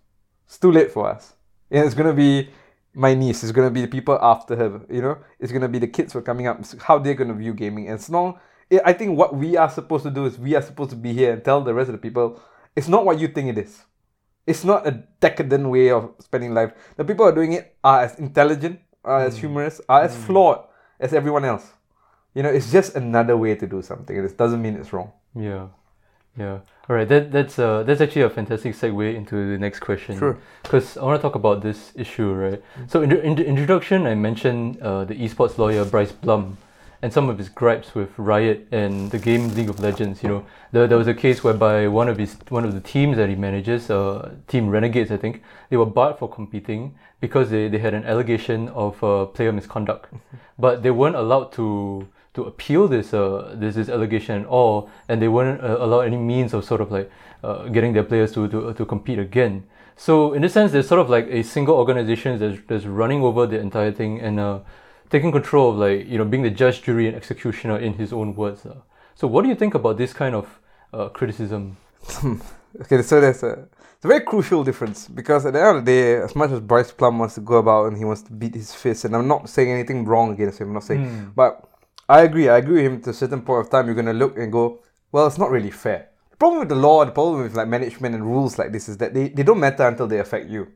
It's too late for us. And it's gonna be my niece. It's gonna be the people after her. You know, it's gonna be the kids who are coming up. How they're gonna view gaming. And it's not. I think what we are supposed to do is we are supposed to be here and tell the rest of the people it's not what you think it is. It's not a decadent way of spending life. The people who are doing it are as intelligent, are as mm. humorous, are as mm. flawed as everyone else. You know, it's just another way to do something. and It doesn't mean it's wrong. Yeah, yeah. All right, that that's uh that's actually a fantastic segue into the next question. Sure. Because I want to talk about this issue, right? So in the, in the introduction, I mentioned uh, the esports lawyer Bryce Blum and some of his gripes with Riot and the game League of Legends. You know, there, there was a case whereby one of his one of the teams that he manages, uh, Team Renegades, I think, they were barred for competing because they, they had an allegation of uh, player misconduct, but they weren't allowed to to appeal this uh this, this allegation at all, and they wouldn't uh, allowed any means of sort of like uh, getting their players to, to to compete again. So in a sense, there's sort of like a single organization that's, that's running over the entire thing and uh, taking control of like you know being the judge, jury, and executioner in his own words. Uh. So what do you think about this kind of uh, criticism? Okay, so there's a it's a very crucial difference because at the end of the day, as much as Bryce Blum wants to go about and he wants to beat his fist, and I'm not saying anything wrong against him, I'm not saying, but I agree, I agree with him to a certain point of time. You're gonna look and go, well, it's not really fair. The problem with the law, the problem with like management and rules like this is that they, they don't matter until they affect you.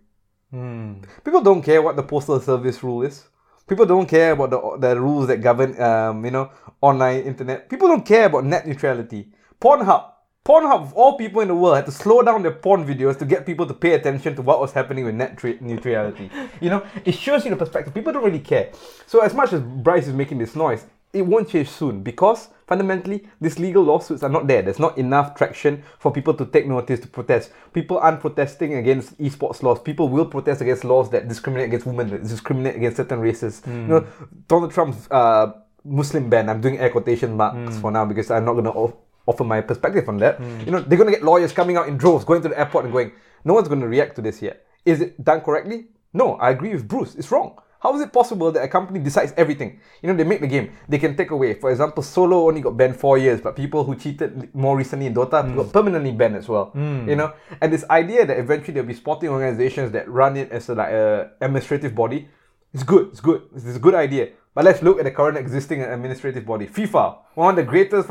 People don't care what the postal service rule is. People don't care about the the rules that govern um, you know online internet. People don't care about net neutrality. Pornhub, Pornhub, of all people in the world, had to slow down their porn videos to get people to pay attention to what was happening with net tra- neutrality. You know, it shows you the perspective. People don't really care. So as much as Bryce is making this noise, it won't change soon because fundamentally these legal lawsuits are not there. There's not enough traction for people to take notice to protest. People aren't protesting against esports laws. People will protest against laws that discriminate against women, that discriminate against certain races. You hmm. know, Donald Trump's uh, Muslim ban. I'm doing air quotation marks hmm. for now because I'm not going to offer my perspective on that. Hmm. You know, they're going to get lawyers coming out in droves, going to the airport and going, no one's going to react to this yet. Is it done correctly? No, I agree with Bruce. It's wrong. How is it possible that a company decides everything? You know, they make the game, they can take away. For example, Solo only got banned four years, but people who cheated more recently in Dota mm. got permanently banned as well. Mm. You know, and this idea that eventually there'll be sporting organizations that run it as a, like a administrative body, it's good. It's good. It's a good idea. But let's look at the current existing administrative body, FIFA, one of the greatest,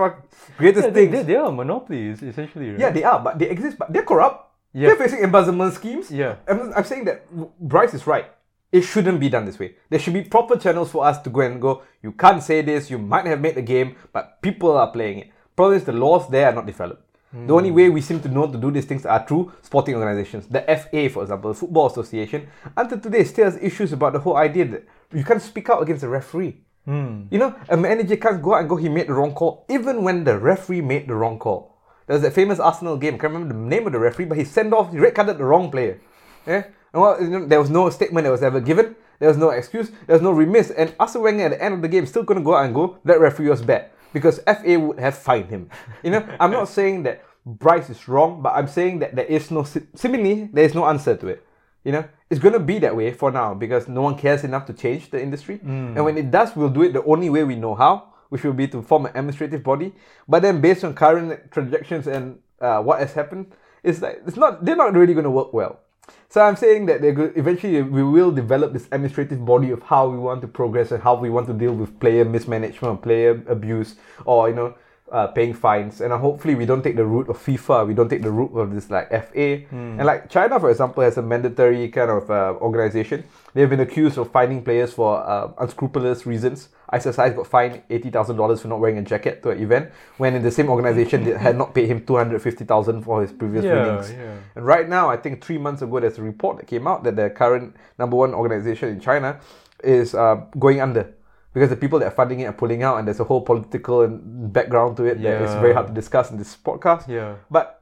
greatest Yeah, things. they, they are monopolies essentially, right? Yeah, they are, but they exist, but they're corrupt. Yeah. They're facing embezzlement schemes. Yeah. I'm, I'm saying that Bryce is right. It shouldn't be done this way. There should be proper channels for us to go and go, you can't say this, you might have made the game, but people are playing it. Problem is the laws there are not developed. The only way we seem to know to do these things are through sporting organizations. The FA, for example, the Football Association, until today still has issues about the whole idea that you can't speak out against a referee. Hmm. You know, a manager can't go out and go, he made the wrong call, even when the referee made the wrong call. There was that famous Arsenal game, I can't remember the name of the referee, but he sent off, he red carded the wrong player. Yeah? And well, you know, there was no statement that was ever given, there was no excuse, there was no remiss, and Arsene Wenger at the end of the game still couldn't go out and go, that referee was bad. Because FA would have fined him. You know, I'm not saying that Bryce is wrong, but I'm saying that there is no, seemingly, there is no answer to it. You know, it's going to be that way for now because no one cares enough to change the industry. And when it does, we'll do it the only way we know how, which will be to form an administrative body. But then, based on current trajectories and uh, what has happened, it's like it's not they're not really going to work well. So I'm saying that good, eventually we will develop this administrative body of how we want to progress and how we want to deal with player mismanagement player abuse or you know uh, paying fines. And uh, hopefully we don't take the route of FIFA. We don't take the route of this like FA. And like China, for example, has a mandatory kind of uh, organization. They've been accused of fining players for uh, unscrupulous reasons. ISSI got fined eighty thousand dollars for not wearing a jacket to an event, when in the same organization they had not paid him two hundred fifty thousand for his previous Yeah, winnings. yeah. And right now, I think three months ago, there's a report that came out that the current number one organization in China is uh, going under because the people that are funding it are pulling out, and there's a whole political and background to it that is very hard to discuss in this podcast. Yeah. But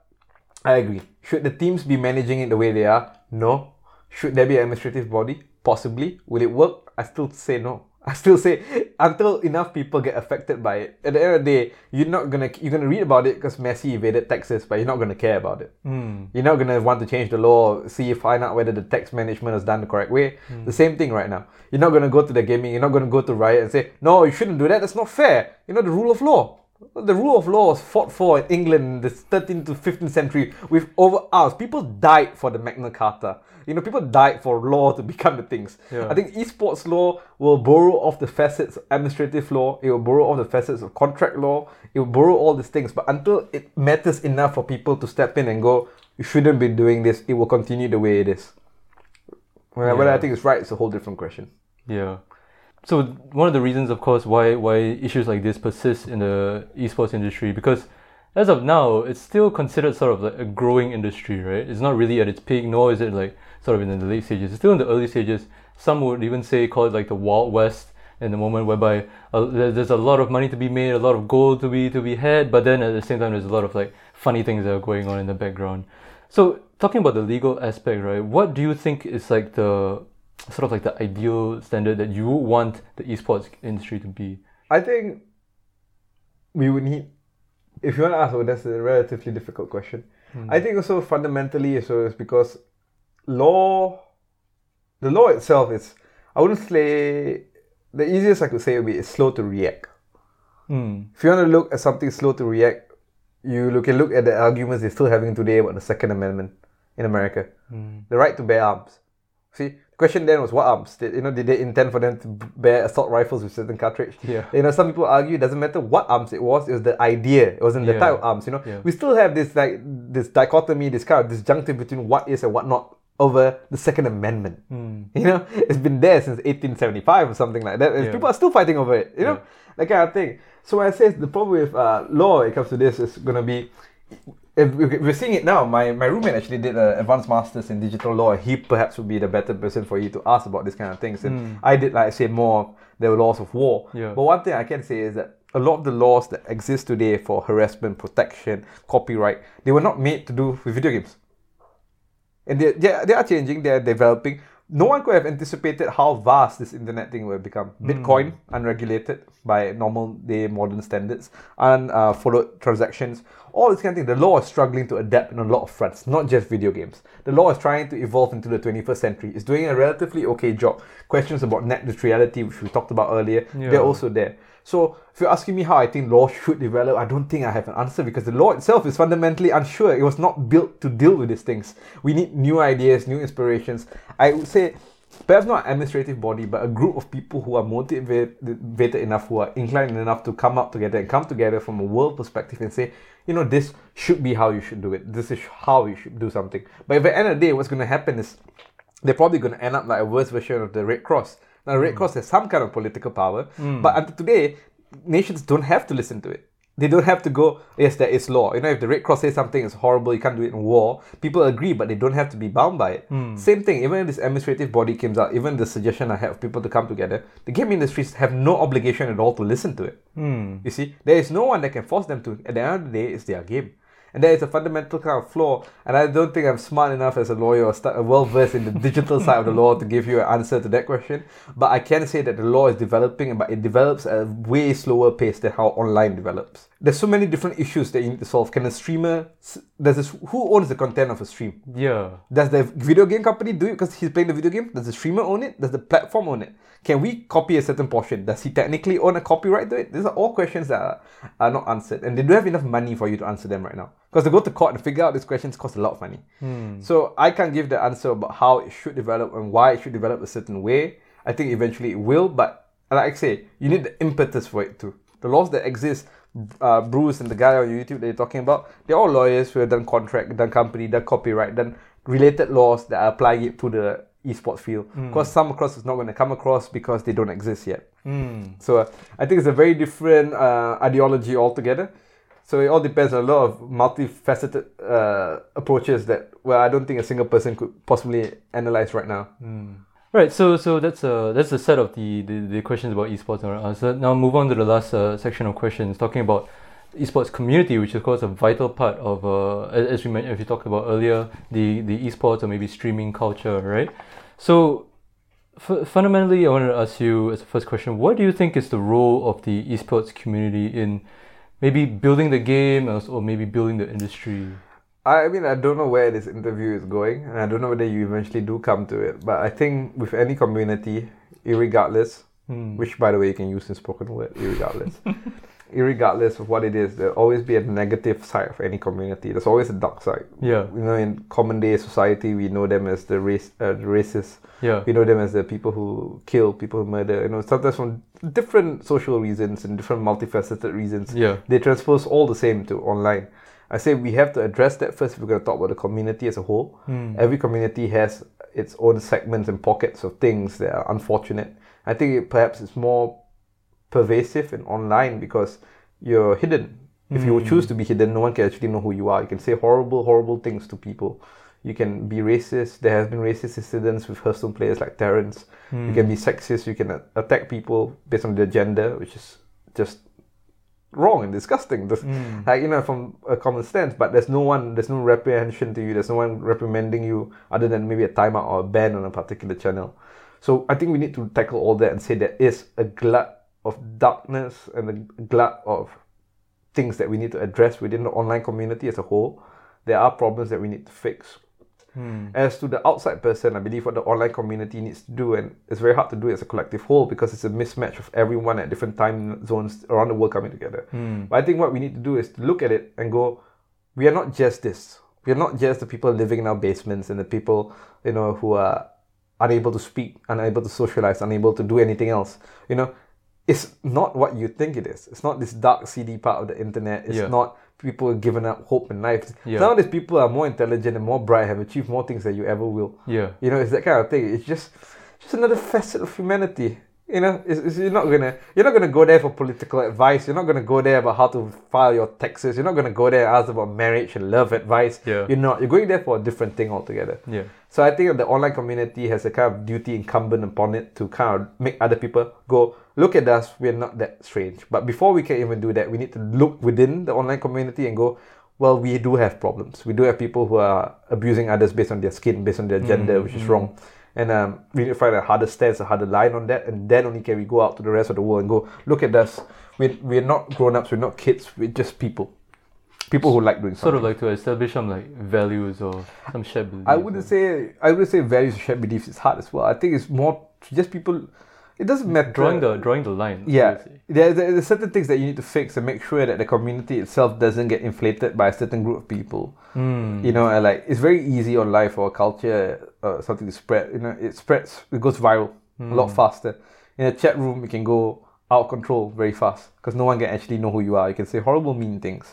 I agree. Should the teams be managing it the way they are? No. Should there be an administrative body? Possibly. Will it work? I still say no. I still say until enough people get affected by it. At the end of the day, you're not gonna you're gonna read about it because Messi evaded taxes, but you're not gonna care about it. Hmm. You're not gonna want to change the law, see find out whether the tax management is done the correct way. Hmm. The same thing right now. You're not gonna go to the gaming. You're not gonna go to riot and say no, you shouldn't do that. That's not fair. You know the rule of law. The rule of law was fought for in England in the 13th to 15th century with over hours. People died for the Magna Carta. You know, people died for law to become the things. Yeah. I think esports law will borrow off the facets of administrative law. It will borrow off the facets of contract law. It will borrow all these things. But until it matters enough for people to step in and go, you shouldn't be doing this, it will continue the way it is. Whether I think it's right, it's a whole different question. Yeah. So one of the reasons, of course, why why issues like this persist in the esports industry because as of now, it's still considered sort of like a growing industry, right? It's not really at its peak, nor is it like sort of in the late stages. It's still in the early stages. Some would even say call it like the wild west in the moment whereby uh, there's a lot of money to be made, a lot of gold to be to be had, but then at the same time, there's a lot of like funny things that are going on in the background. So talking about the legal aspect, right? What do you think is like the sort of like the ideal standard that you want the esports industry to be? I think we would need, if you want to ask, well, that's a relatively difficult question. Hmm. I think also fundamentally, so it's because law, the law itself is, I wouldn't say, the easiest I could say would be it's slow to react. Hmm. If you want to look at something slow to react, you look, can look at the arguments they're still having today about the Second Amendment in America, hmm. the right to bear arms. See, question then was what arms? Did you know? Did they intend for them to bear assault rifles with certain cartridge? Yeah. You know, some people argue it doesn't matter what arms it was. It was the idea. It wasn't the Yeah. type of arms. You know, Yeah. we still have this like this dichotomy, this kind of disjunctive between what is and what not over the Second Amendment. You know, it's been there since 1875 or something like that. and Yeah. People are still fighting over it. You know, that kind of thing. So when I say the problem with uh, law, when it comes to this, is gonna be if we- we're seeing it now. My, my roommate actually did an advanced masters in digital law. He perhaps would be the better person for you to ask about this kind of things. And hmm. I did, like I say, more the laws of war. Yeah. But one thing I can say is that a lot of the laws that exist today for harassment, protection, copyright, they were not made to do with video games. And they, they, they are changing, they are developing. No one could have anticipated how vast this internet thing will become. Hmm. Bitcoin, unregulated by normal day modern standards, and unfollowed uh, transactions, all this kind of thing. The law is struggling to adapt in a lot of fronts, not just video games. The law is trying to evolve into the 21st century. It's doing a relatively okay job. Questions about net neutrality, which we talked about earlier, Yeah. they're also there. So if you're asking me how I think law should develop, I don't think I have an answer because the law itself is fundamentally unsure. It was not built to deal with these things. We need new ideas, new inspirations. I would say perhaps not an administrative body, but a group of people who are motivated enough, who are inclined enough to come up together and come together from a world perspective and say, you know, this should be how you should do it. This is how you should do something. But at the end of the day, what's going to happen is they're probably going to end up like a worse version of the Red Cross. Now, the Red hmm. Cross has some kind of political power, hmm. but until today, nations don't have to listen to it. They don't have to go, yes, there is law. You know, if the Red Cross says something is horrible, you can't do it in war, people agree, but they don't have to be bound by it. Hmm. Same thing, even if this administrative body comes out, even the suggestion I have of people to come together, the game industries have no obligation at all to listen to it. You see, there is no one that can force them to. At the end of the day, it's their game. And there is a fundamental kind of flaw, and I don't think I'm smart enough as a lawyer or st- well versed in the digital side of the law to give you an answer to that question. But I can say that the law is developing, but it develops at a way slower pace than how online develops. There's so many different issues that you need to solve. Can a streamer? Does this, who owns the content of a stream? Yeah. Does the video game company do it because he's playing the video game? Does the streamer own it? Does the platform own it? Can we copy a certain portion? Does he technically own a copyright to it? These are all questions that are, are not answered, and they don't have enough money for you to answer them right now. Because to go to court and figure out these questions costs a lot of money. Hmm. So I can't give the answer about how it should develop and why it should develop a certain way. I think eventually it will, but like I say, you need the impetus for it too. The laws that exist, uh, Bruce and the guy on YouTube that you're talking about, they're all lawyers who have done contract, done company, done copyright, done related laws that are applying it to the esports field. Because some across is not going to come across because they don't exist yet. So uh, I think it's a very different uh, ideology altogether. So it all depends on a lot of multifaceted uh, approaches that well I don't think a single person could possibly analyze right now. Right, so so that's uh that's the set of the, the, the questions about esports. Uh, so now move on to the last uh, section of questions, talking about esports community, which is of course a vital part of uh as, we mentioned, as we talked about earlier, the the esports or maybe streaming culture, right? So f- fundamentally, I wanted to ask you as a first question, what do you think is the role of the esports community in maybe building the game or maybe building the industry? I mean, I don't know where this interview is going, and I don't know whether you eventually do come to it. But I think with any community, irregardless, which by the way you can use in spoken word, irregardless, irregardless of what it is, there'll always be a negative side of any community. There's always a dark side. Yeah. You know, in common day society, we know them as the race, uh, the racists. Yeah. We know them as the people who kill, people who murder. You know, sometimes from different social reasons and different multifaceted reasons. Yeah. They transpose all the same to online. I say we have to address that first if we're going to talk about the community as a whole. Hmm. Every community has its own segments and pockets of things that are unfortunate. I think it perhaps it's more pervasive and online because you're hidden. If you hmm. choose to be hidden, no one can actually know who you are. You can say horrible, horrible things to people. You can be racist. There has been racist incidents with Hearthstone players like Terrence. You can hmm. be sexist. You can attack people based on their gender, which is just wrong and disgusting. This, hmm. Like you know, from a common sense, but there's no one, there's no reprehension to you. There's no one reprimanding you other than maybe a timeout or a ban on a particular channel. So I think we need to tackle all that and say there is a glut of darkness and a glut of things that we need to address within the online community as a whole. There are problems that we need to fix. Hmm. As to the outside person, I believe what the online community needs to do, and it's very hard to do as a collective whole because it's a mismatch of everyone at different time zones around the world coming together. Hmm. But I think what we need to do is to look at it and go, we are not just this. We are not just the people living in our basements and the people, you know, who are unable to speak, unable to socialize, unable to do anything else. You know, it's not what you think it is. It's not this dark, seedy part of the internet. It's Yeah. not people giving up hope and life. Yeah. Nowadays, people are more intelligent and more bright, have achieved more things than you ever will. Yeah. You know, it's that kind of thing. It's just, just another facet of humanity. You know, it's, it's, you're not gonna, you're not gonna go there for political advice. You're not gonna go there about how to file your taxes. You're not gonna go there and ask about marriage and love advice. Yeah. You're not. You're going there for a different thing altogether. Yeah. So I think the online community has a kind of duty incumbent upon it to kind of make other people go, look at us, we're not that strange. But before we can even do that, we need to look within the online community and go, well, we do have problems. We do have people who are abusing others based on their skin, based on their gender, which is wrong. And um, we need to find a harder stance, a harder line on that, and then only can we go out to the rest of the world and go, look at us. We're, we're not grown ups, we're not kids, we're just people. People who like doing something. Sort of like to establish some like values or some shared beliefs. I wouldn't say I would say values and shared beliefs is hard as well. I think it's more just people. It doesn't matter. drawing the drawing the line. yeah, obviously. there, there- there's certain things that you need to fix and make sure that the community itself doesn't get inflated by a certain group of people. Hmm. You know, and like it's very easy on life or culture, uh, something to spread. You know, it spreads, it goes viral a Hmm. lot faster. In a chat room, you can go out of control very fast because no one can actually know who you are. You can say horrible, mean things.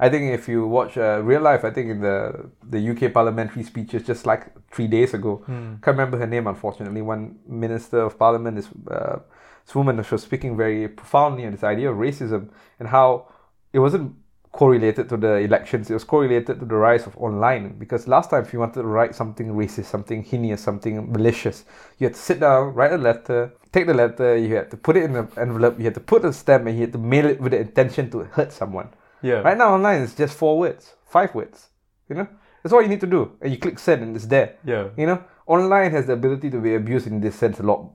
I think if you watch uh, real life, I think in the the UK parliamentary speeches just like three days ago, can't remember her name unfortunately. One minister of parliament, this uh, this woman she was speaking very profoundly on this idea of racism and how it wasn't correlated to the elections. It was correlated to the rise of online. Because last time, if you wanted to write something racist, something heinous, something malicious, you had to sit down, write a letter, take the letter, you had to put it in an envelope, you had to put a stamp, and you had to mail it with the intention to hurt someone. Yeah. Right now, online, is just four words, five words. You know, that's all you need to do, and you click send, and it's there. Yeah. You know, online has the ability to be abused in this sense a lot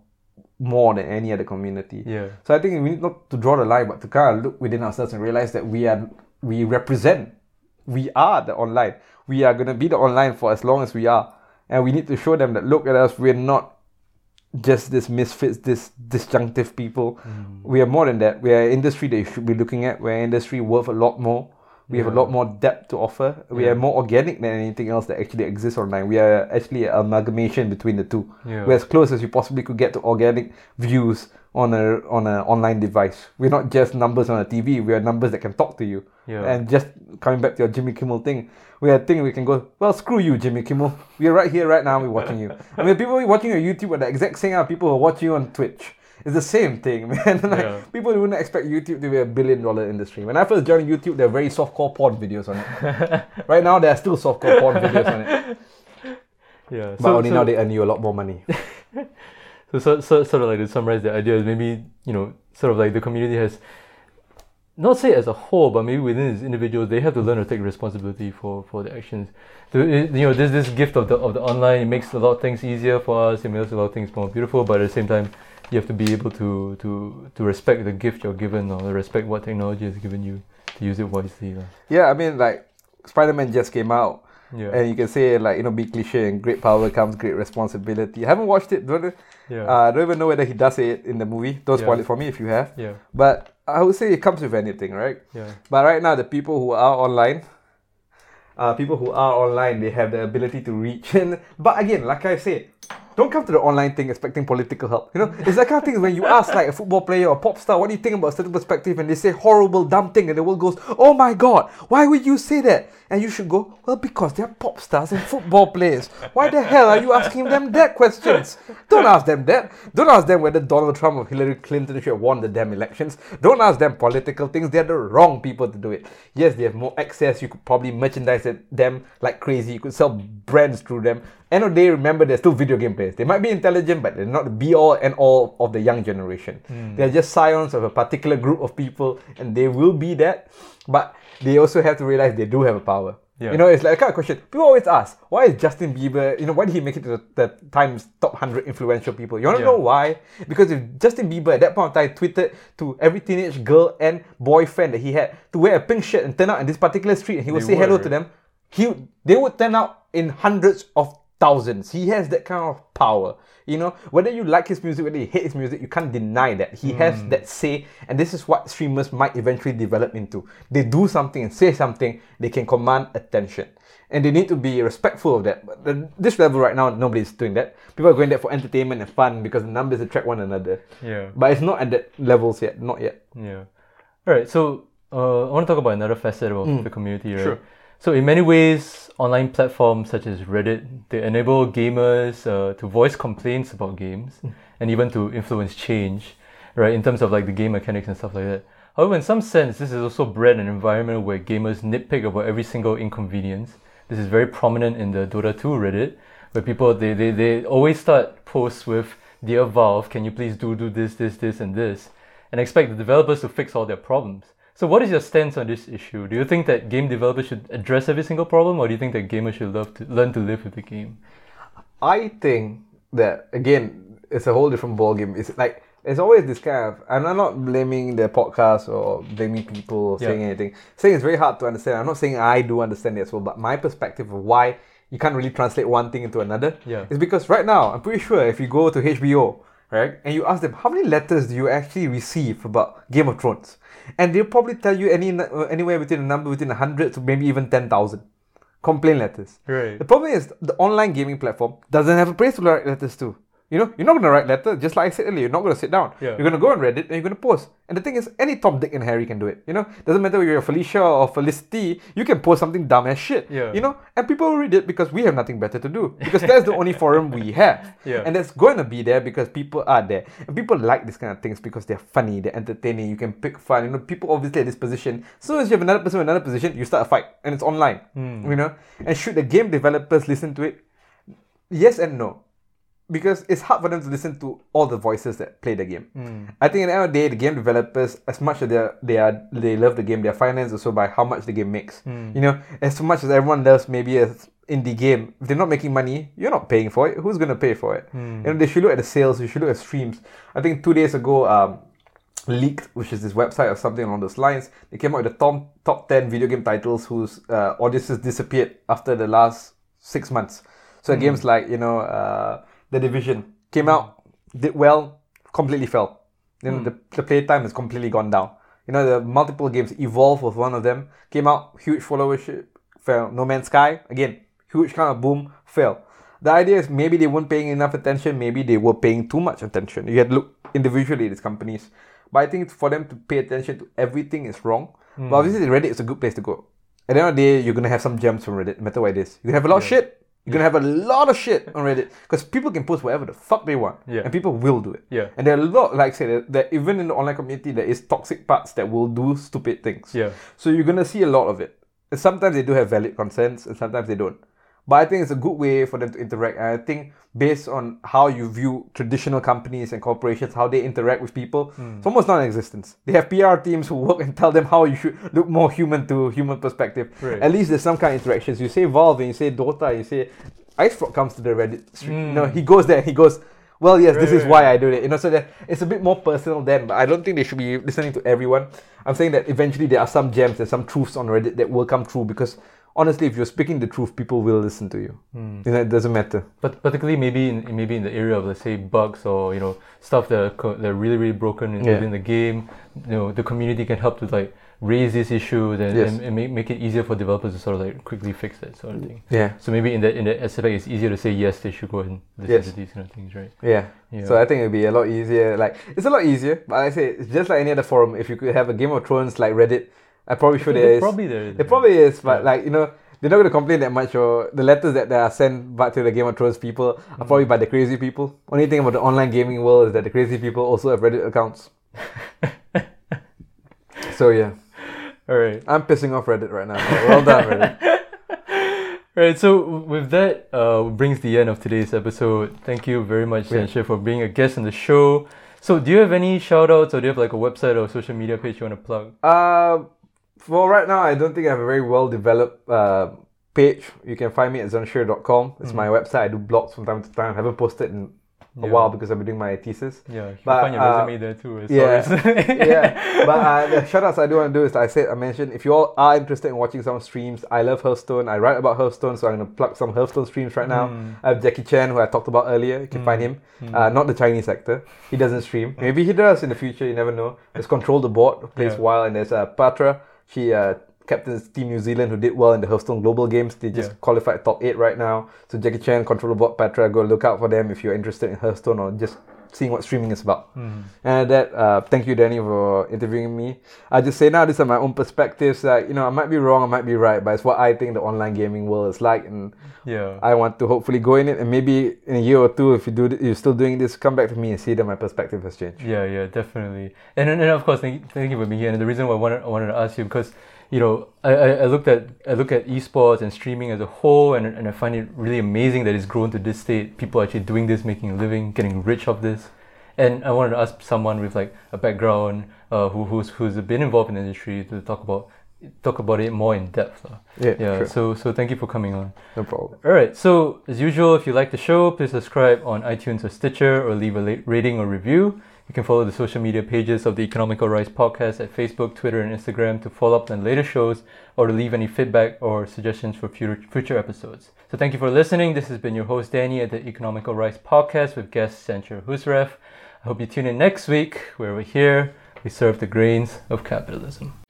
more than any other community. Yeah. So I think we need not to draw the line, but to kind of look within ourselves and realize that we are we represent, we are the online. We are gonna be the online for as long as we are, and we need to show them that look at us. We're not just this misfits, this disjunctive people. Hmm. We are more than that. We are an industry that you should be looking at. We're an industry worth a lot more. We have a lot more depth to offer. We are more organic than anything else that actually exists online. We are actually an amalgamation between the two. Yeah. We're as close as you possibly could get to organic views on a on an online device. We're not just numbers on a TV. We are numbers that can talk to you. Yeah. And just coming back to your Jimmy Kimmel thing, we are a thing we can go. Well, screw you, Jimmy Kimmel. We are right here, right now. We're watching you. I mean, people watching your YouTube are the exact same are people who watch you on Twitch. It's the same thing, man. like, Yeah. People wouldn't expect YouTube to be a billion dollar industry. When I first joined YouTube, there were very softcore porn videos on it. right now, there are still softcore porn videos on it. Yeah. But only now they earn you a lot more money. So, so, so sort of like to summarize the idea is maybe you know sort of like the community has not say as a whole, but maybe within these individuals, they have to learn to take responsibility for for the actions. The, it- you know, this this gift of the of the online it makes a lot of things easier for us. It makes a lot of things more beautiful, but at the same time, you have to be able to to to respect the gift you're given or respect what technology has given you to use it wisely. yeah, I mean, like, Spider Man just came out. Yeah. And you can say, like, you know, be cliche and great power comes great responsibility. I haven't watched it, don't, Yeah. uh, don't even know whether he does it in the movie. Don't spoil Yeah. it for me if you have. yeah. But I would say it comes with anything, right? Yeah. But right now, the people who are online, uh, people who are online, they have the ability to reach. And but again, like I said, don't come to the online thing expecting political help. You know, it's that kind of thing when you ask like a football player or pop star, what do you think about a certain perspective, and they say horrible, dumb thing, and the world goes, oh my god, why would you say that? And you should go, well, because they're pop stars and football players. Why the hell are you asking them that questions? Don't ask them that. Don't ask them whether Donald Trump or Hillary Clinton should have won the damn elections. Don't ask them political things. They're the wrong people to do it. Yes, they have more access. You could probably merchandise them like crazy. You could sell brands through them. End of the day, remember they're still video game players. They might be intelligent, but they're not the be all and all of the young generation. Hmm. They're just scions of a particular group of people, and they will be that. But they also have to realize they do have a power. Yeah. You know, it's like a kind of question. People always ask, why is Justin Bieber, you know, why did he make it to the, the Times top 100 influential people? You want to Yeah. know why? Because if Justin Bieber at that point of time tweeted to every teenage girl and boyfriend that he had to wear a pink shirt and turn out in this particular street and he would They say hello to them, he they would turn out in hundreds of thousands. He has that kind of power. You know, whether you like his music, whether you hate his music, you can't deny that. He has Hmm. that say, and this is what streamers might eventually develop into. They do something and say something, they can command attention. And they need to be respectful of that. But the, this level right now, nobody's doing that. People are going there for entertainment and fun because the numbers attract one another. Yeah. But it's not at that levels yet, not yet. Yeah. All right. So uh, I want to talk about another facet of the community, right? sure. So in many ways, online platforms such as Reddit they enable gamers uh, to voice complaints about games and even to influence change, right? In terms of like the game mechanics and stuff like that. However, in some sense, this has also bred an environment where gamers nitpick about every single inconvenience. This is very prominent in the Dota 2 Reddit, where people they, they, they always start posts with Dear Valve, can you please do do this, this, this, and this? and expect the developers to fix all their problems. So, what is your stance on this issue? Do you think that game developers should address every single problem, or do you think that gamers should love to learn to live with the game? I think that again, it's a whole different ballgame. It's like it's always this kind of. And I'm not blaming the podcast or blaming people or saying Yeah. anything. Saying it's very hard to understand. I'm not saying I do understand it as well, but my perspective of why you can't really translate one thing into another Yeah. is because right now I'm pretty sure if you go to HBO right and you ask them how many letters do you actually receive about Game of Thrones, and they'll probably tell you any uh, anywhere between a number between hundred to maybe even ten thousand complaint letters. Right. The problem is the online gaming platform doesn't have a place to write letters to. You know, you're not gonna write letter. Just like I said earlier, you're not gonna sit down. Yeah. You're gonna go on Reddit and you're gonna post. And the thing is, any Tom, Dick, and Harry can do it. You know, doesn't matter whether you're Felicia or Felicity. You can post something dumb as shit. Yeah. You know, and people will read it because we have nothing better to do. Because that's the only forum we have. Yeah. And that's going to be there because people are there. And people like these kind of things because they're funny, they're entertaining, you can pick fun. You know, people obviously at this position. So as you have another person in another position, you start a fight and it's online. Hmm. You know? And should the game developers listen to it? Yes and no. Because it's hard for them to listen to all the voices that play the game. I think at the end of the day, the game developers, as much as they are, they are they love the game, they're financed also by how much the game makes. You know, as much as everyone loves maybe a indie game, if they're not making money, you're not paying for it. Who's gonna pay for it? You know, they should look at the sales. You should look at streams. I think two days ago, um, leaked, which is this website or something along those lines. They came out with the top top ten video game titles whose uh, audiences disappeared after the last six months. So games like you know uh, the Division came out, did well, completely fell. Then hmm. the the playtime has completely gone down. You know the multiple games. Evolve was one of them. Came out huge followership, fell. No Man's Sky again, huge kind of boom, fell. The idea is maybe they weren't paying enough attention, maybe they were paying too much attention. You had to look individually at these companies. But I think for them to pay attention to everything is wrong. But hmm. obviously Reddit is a good place to go. At the end of the day, you're gonna have some gems from Reddit, no matter what it is. You're gonna have a lot of shit. You're gonna have a lot of shit on Reddit. Because people can post whatever the fuck they want. Yeah. And people will do it. Yeah. And there are a lot, like I said, that- that even in the online community, there is toxic parts that will do stupid things. Yeah. So you're gonna see a lot of it. And sometimes they do have valid concerns, and sometimes they don't. But I think it's a good way for them to interact. And I think based on how you view traditional companies and corporations, how they interact with people, Hmm. it's almost non-existent. They have PR teams who work and tell them how you should look more human to human perspective. Right. At least there's some kind of interactions. You say Valve and you say Dota, you say IceFrog comes to the Reddit stream. You know, he goes there, he goes, well, yes, this Hmm. Right, is right, why I do it. You know, so that it's a bit more personal then. But I don't think they should be listening to everyone. I'm saying that eventually there are some gems and some truths on Reddit that will come true because honestly, if you're speaking the truth, people will listen to you. Hmm. You know, it doesn't matter. But particularly maybe in maybe in the area of let's say bugs or you know stuff that are, that are really really broken in, Yeah. within the game, you know the community can help to like raise these issues and, Yes. and, and make, make it easier for developers to sort of like quickly fix that sort of thing. Yeah. So maybe in that in that aspect, it's easier to say yes. They should go and listen Yes. to these kind of things, right? Yeah. Yeah. So I think it'd be a lot easier. Like it's a lot easier, but I say it's just like any other forum. If you could have a Game of Thrones like Reddit, I probably sure there is. probably there is. It probably is, but Yeah. like you know, they're not going to complain that much. Or the letters that, that are sent back to the Game of Thrones people are probably by the crazy people. Only thing about the online gaming world is that the crazy people also have Reddit accounts. so yeah, All right. I'm pissing off Reddit right now. Well done, Reddit. Right, so with that, uh, brings the end of today's episode. Thank you very much, Yeah. For being a guest on the show. So, do you have any shout outs or do you have like a website or social media page you want to plug? Uh, for right now, I don't think I have a very well developed uh, page. You can find me at zonshare.com. It's my website. I do blogs from time to time. I haven't posted in a. Yeah. while because I've been doing my thesis. Yeah, you can But, find your uh, resume there too. yeah. yeah, but uh, the shout outs I do want to do is I said I mentioned if you all are interested in watching some streams, I love Hearthstone. I write about Hearthstone, so I'm gonna plug some Hearthstone streams right now. Hmm. I have Jackie Chan, who I talked about earlier. You can find him. Uh, not the Chinese actor. He doesn't stream. Maybe he does in the future. You never know. There's Control the Board, plays Yeah. wild, and there's uh, Patra. She uh, captains Team New Zealand, who did well in the Hearthstone Global Games. They just Yeah. qualified top eight right now. So Jackie Chan, Control the Board, Patra, go look out for them if you're interested in Hearthstone or just seeing what streaming is about. And that, uh, thank you, Danny, for interviewing me. I just say now, these are my own perspectives. Like, you know, I might be wrong, I might be right, but it's what I think the online gaming world is like, and yeah. I want to hopefully go in it. And maybe in a year or two, if you do, you're still doing this, come back to me and see that my perspective has changed. Yeah, yeah, definitely. And and, and of course, thank, thank you for being here. And the reason why I wanted, I wanted to ask you because you know I, I, looked at I look at esports and streaming as a whole, and and I find it really amazing that it's grown to this state. People actually doing this, making a living, getting rich off this. And I wanted to ask someone with like a background uh, who who's who's been involved in the industry to talk about talk about it more in depth. lah. Yeah, yeah. sure. So so thank you for coming on. No problem. All right. So as usual, if you like the show, please subscribe on iTunes or Stitcher, or leave a rating or review. You can follow the social media pages of the Economical Rice podcast at Facebook, Twitter, and Instagram to follow up on later shows or to leave any feedback or suggestions for future future episodes. So thank you for listening. This has been your host Danny at the Economical Rice podcast with guest Sancho Husref. I hope you tune in next week where we're here. We serve the grains of capitalism.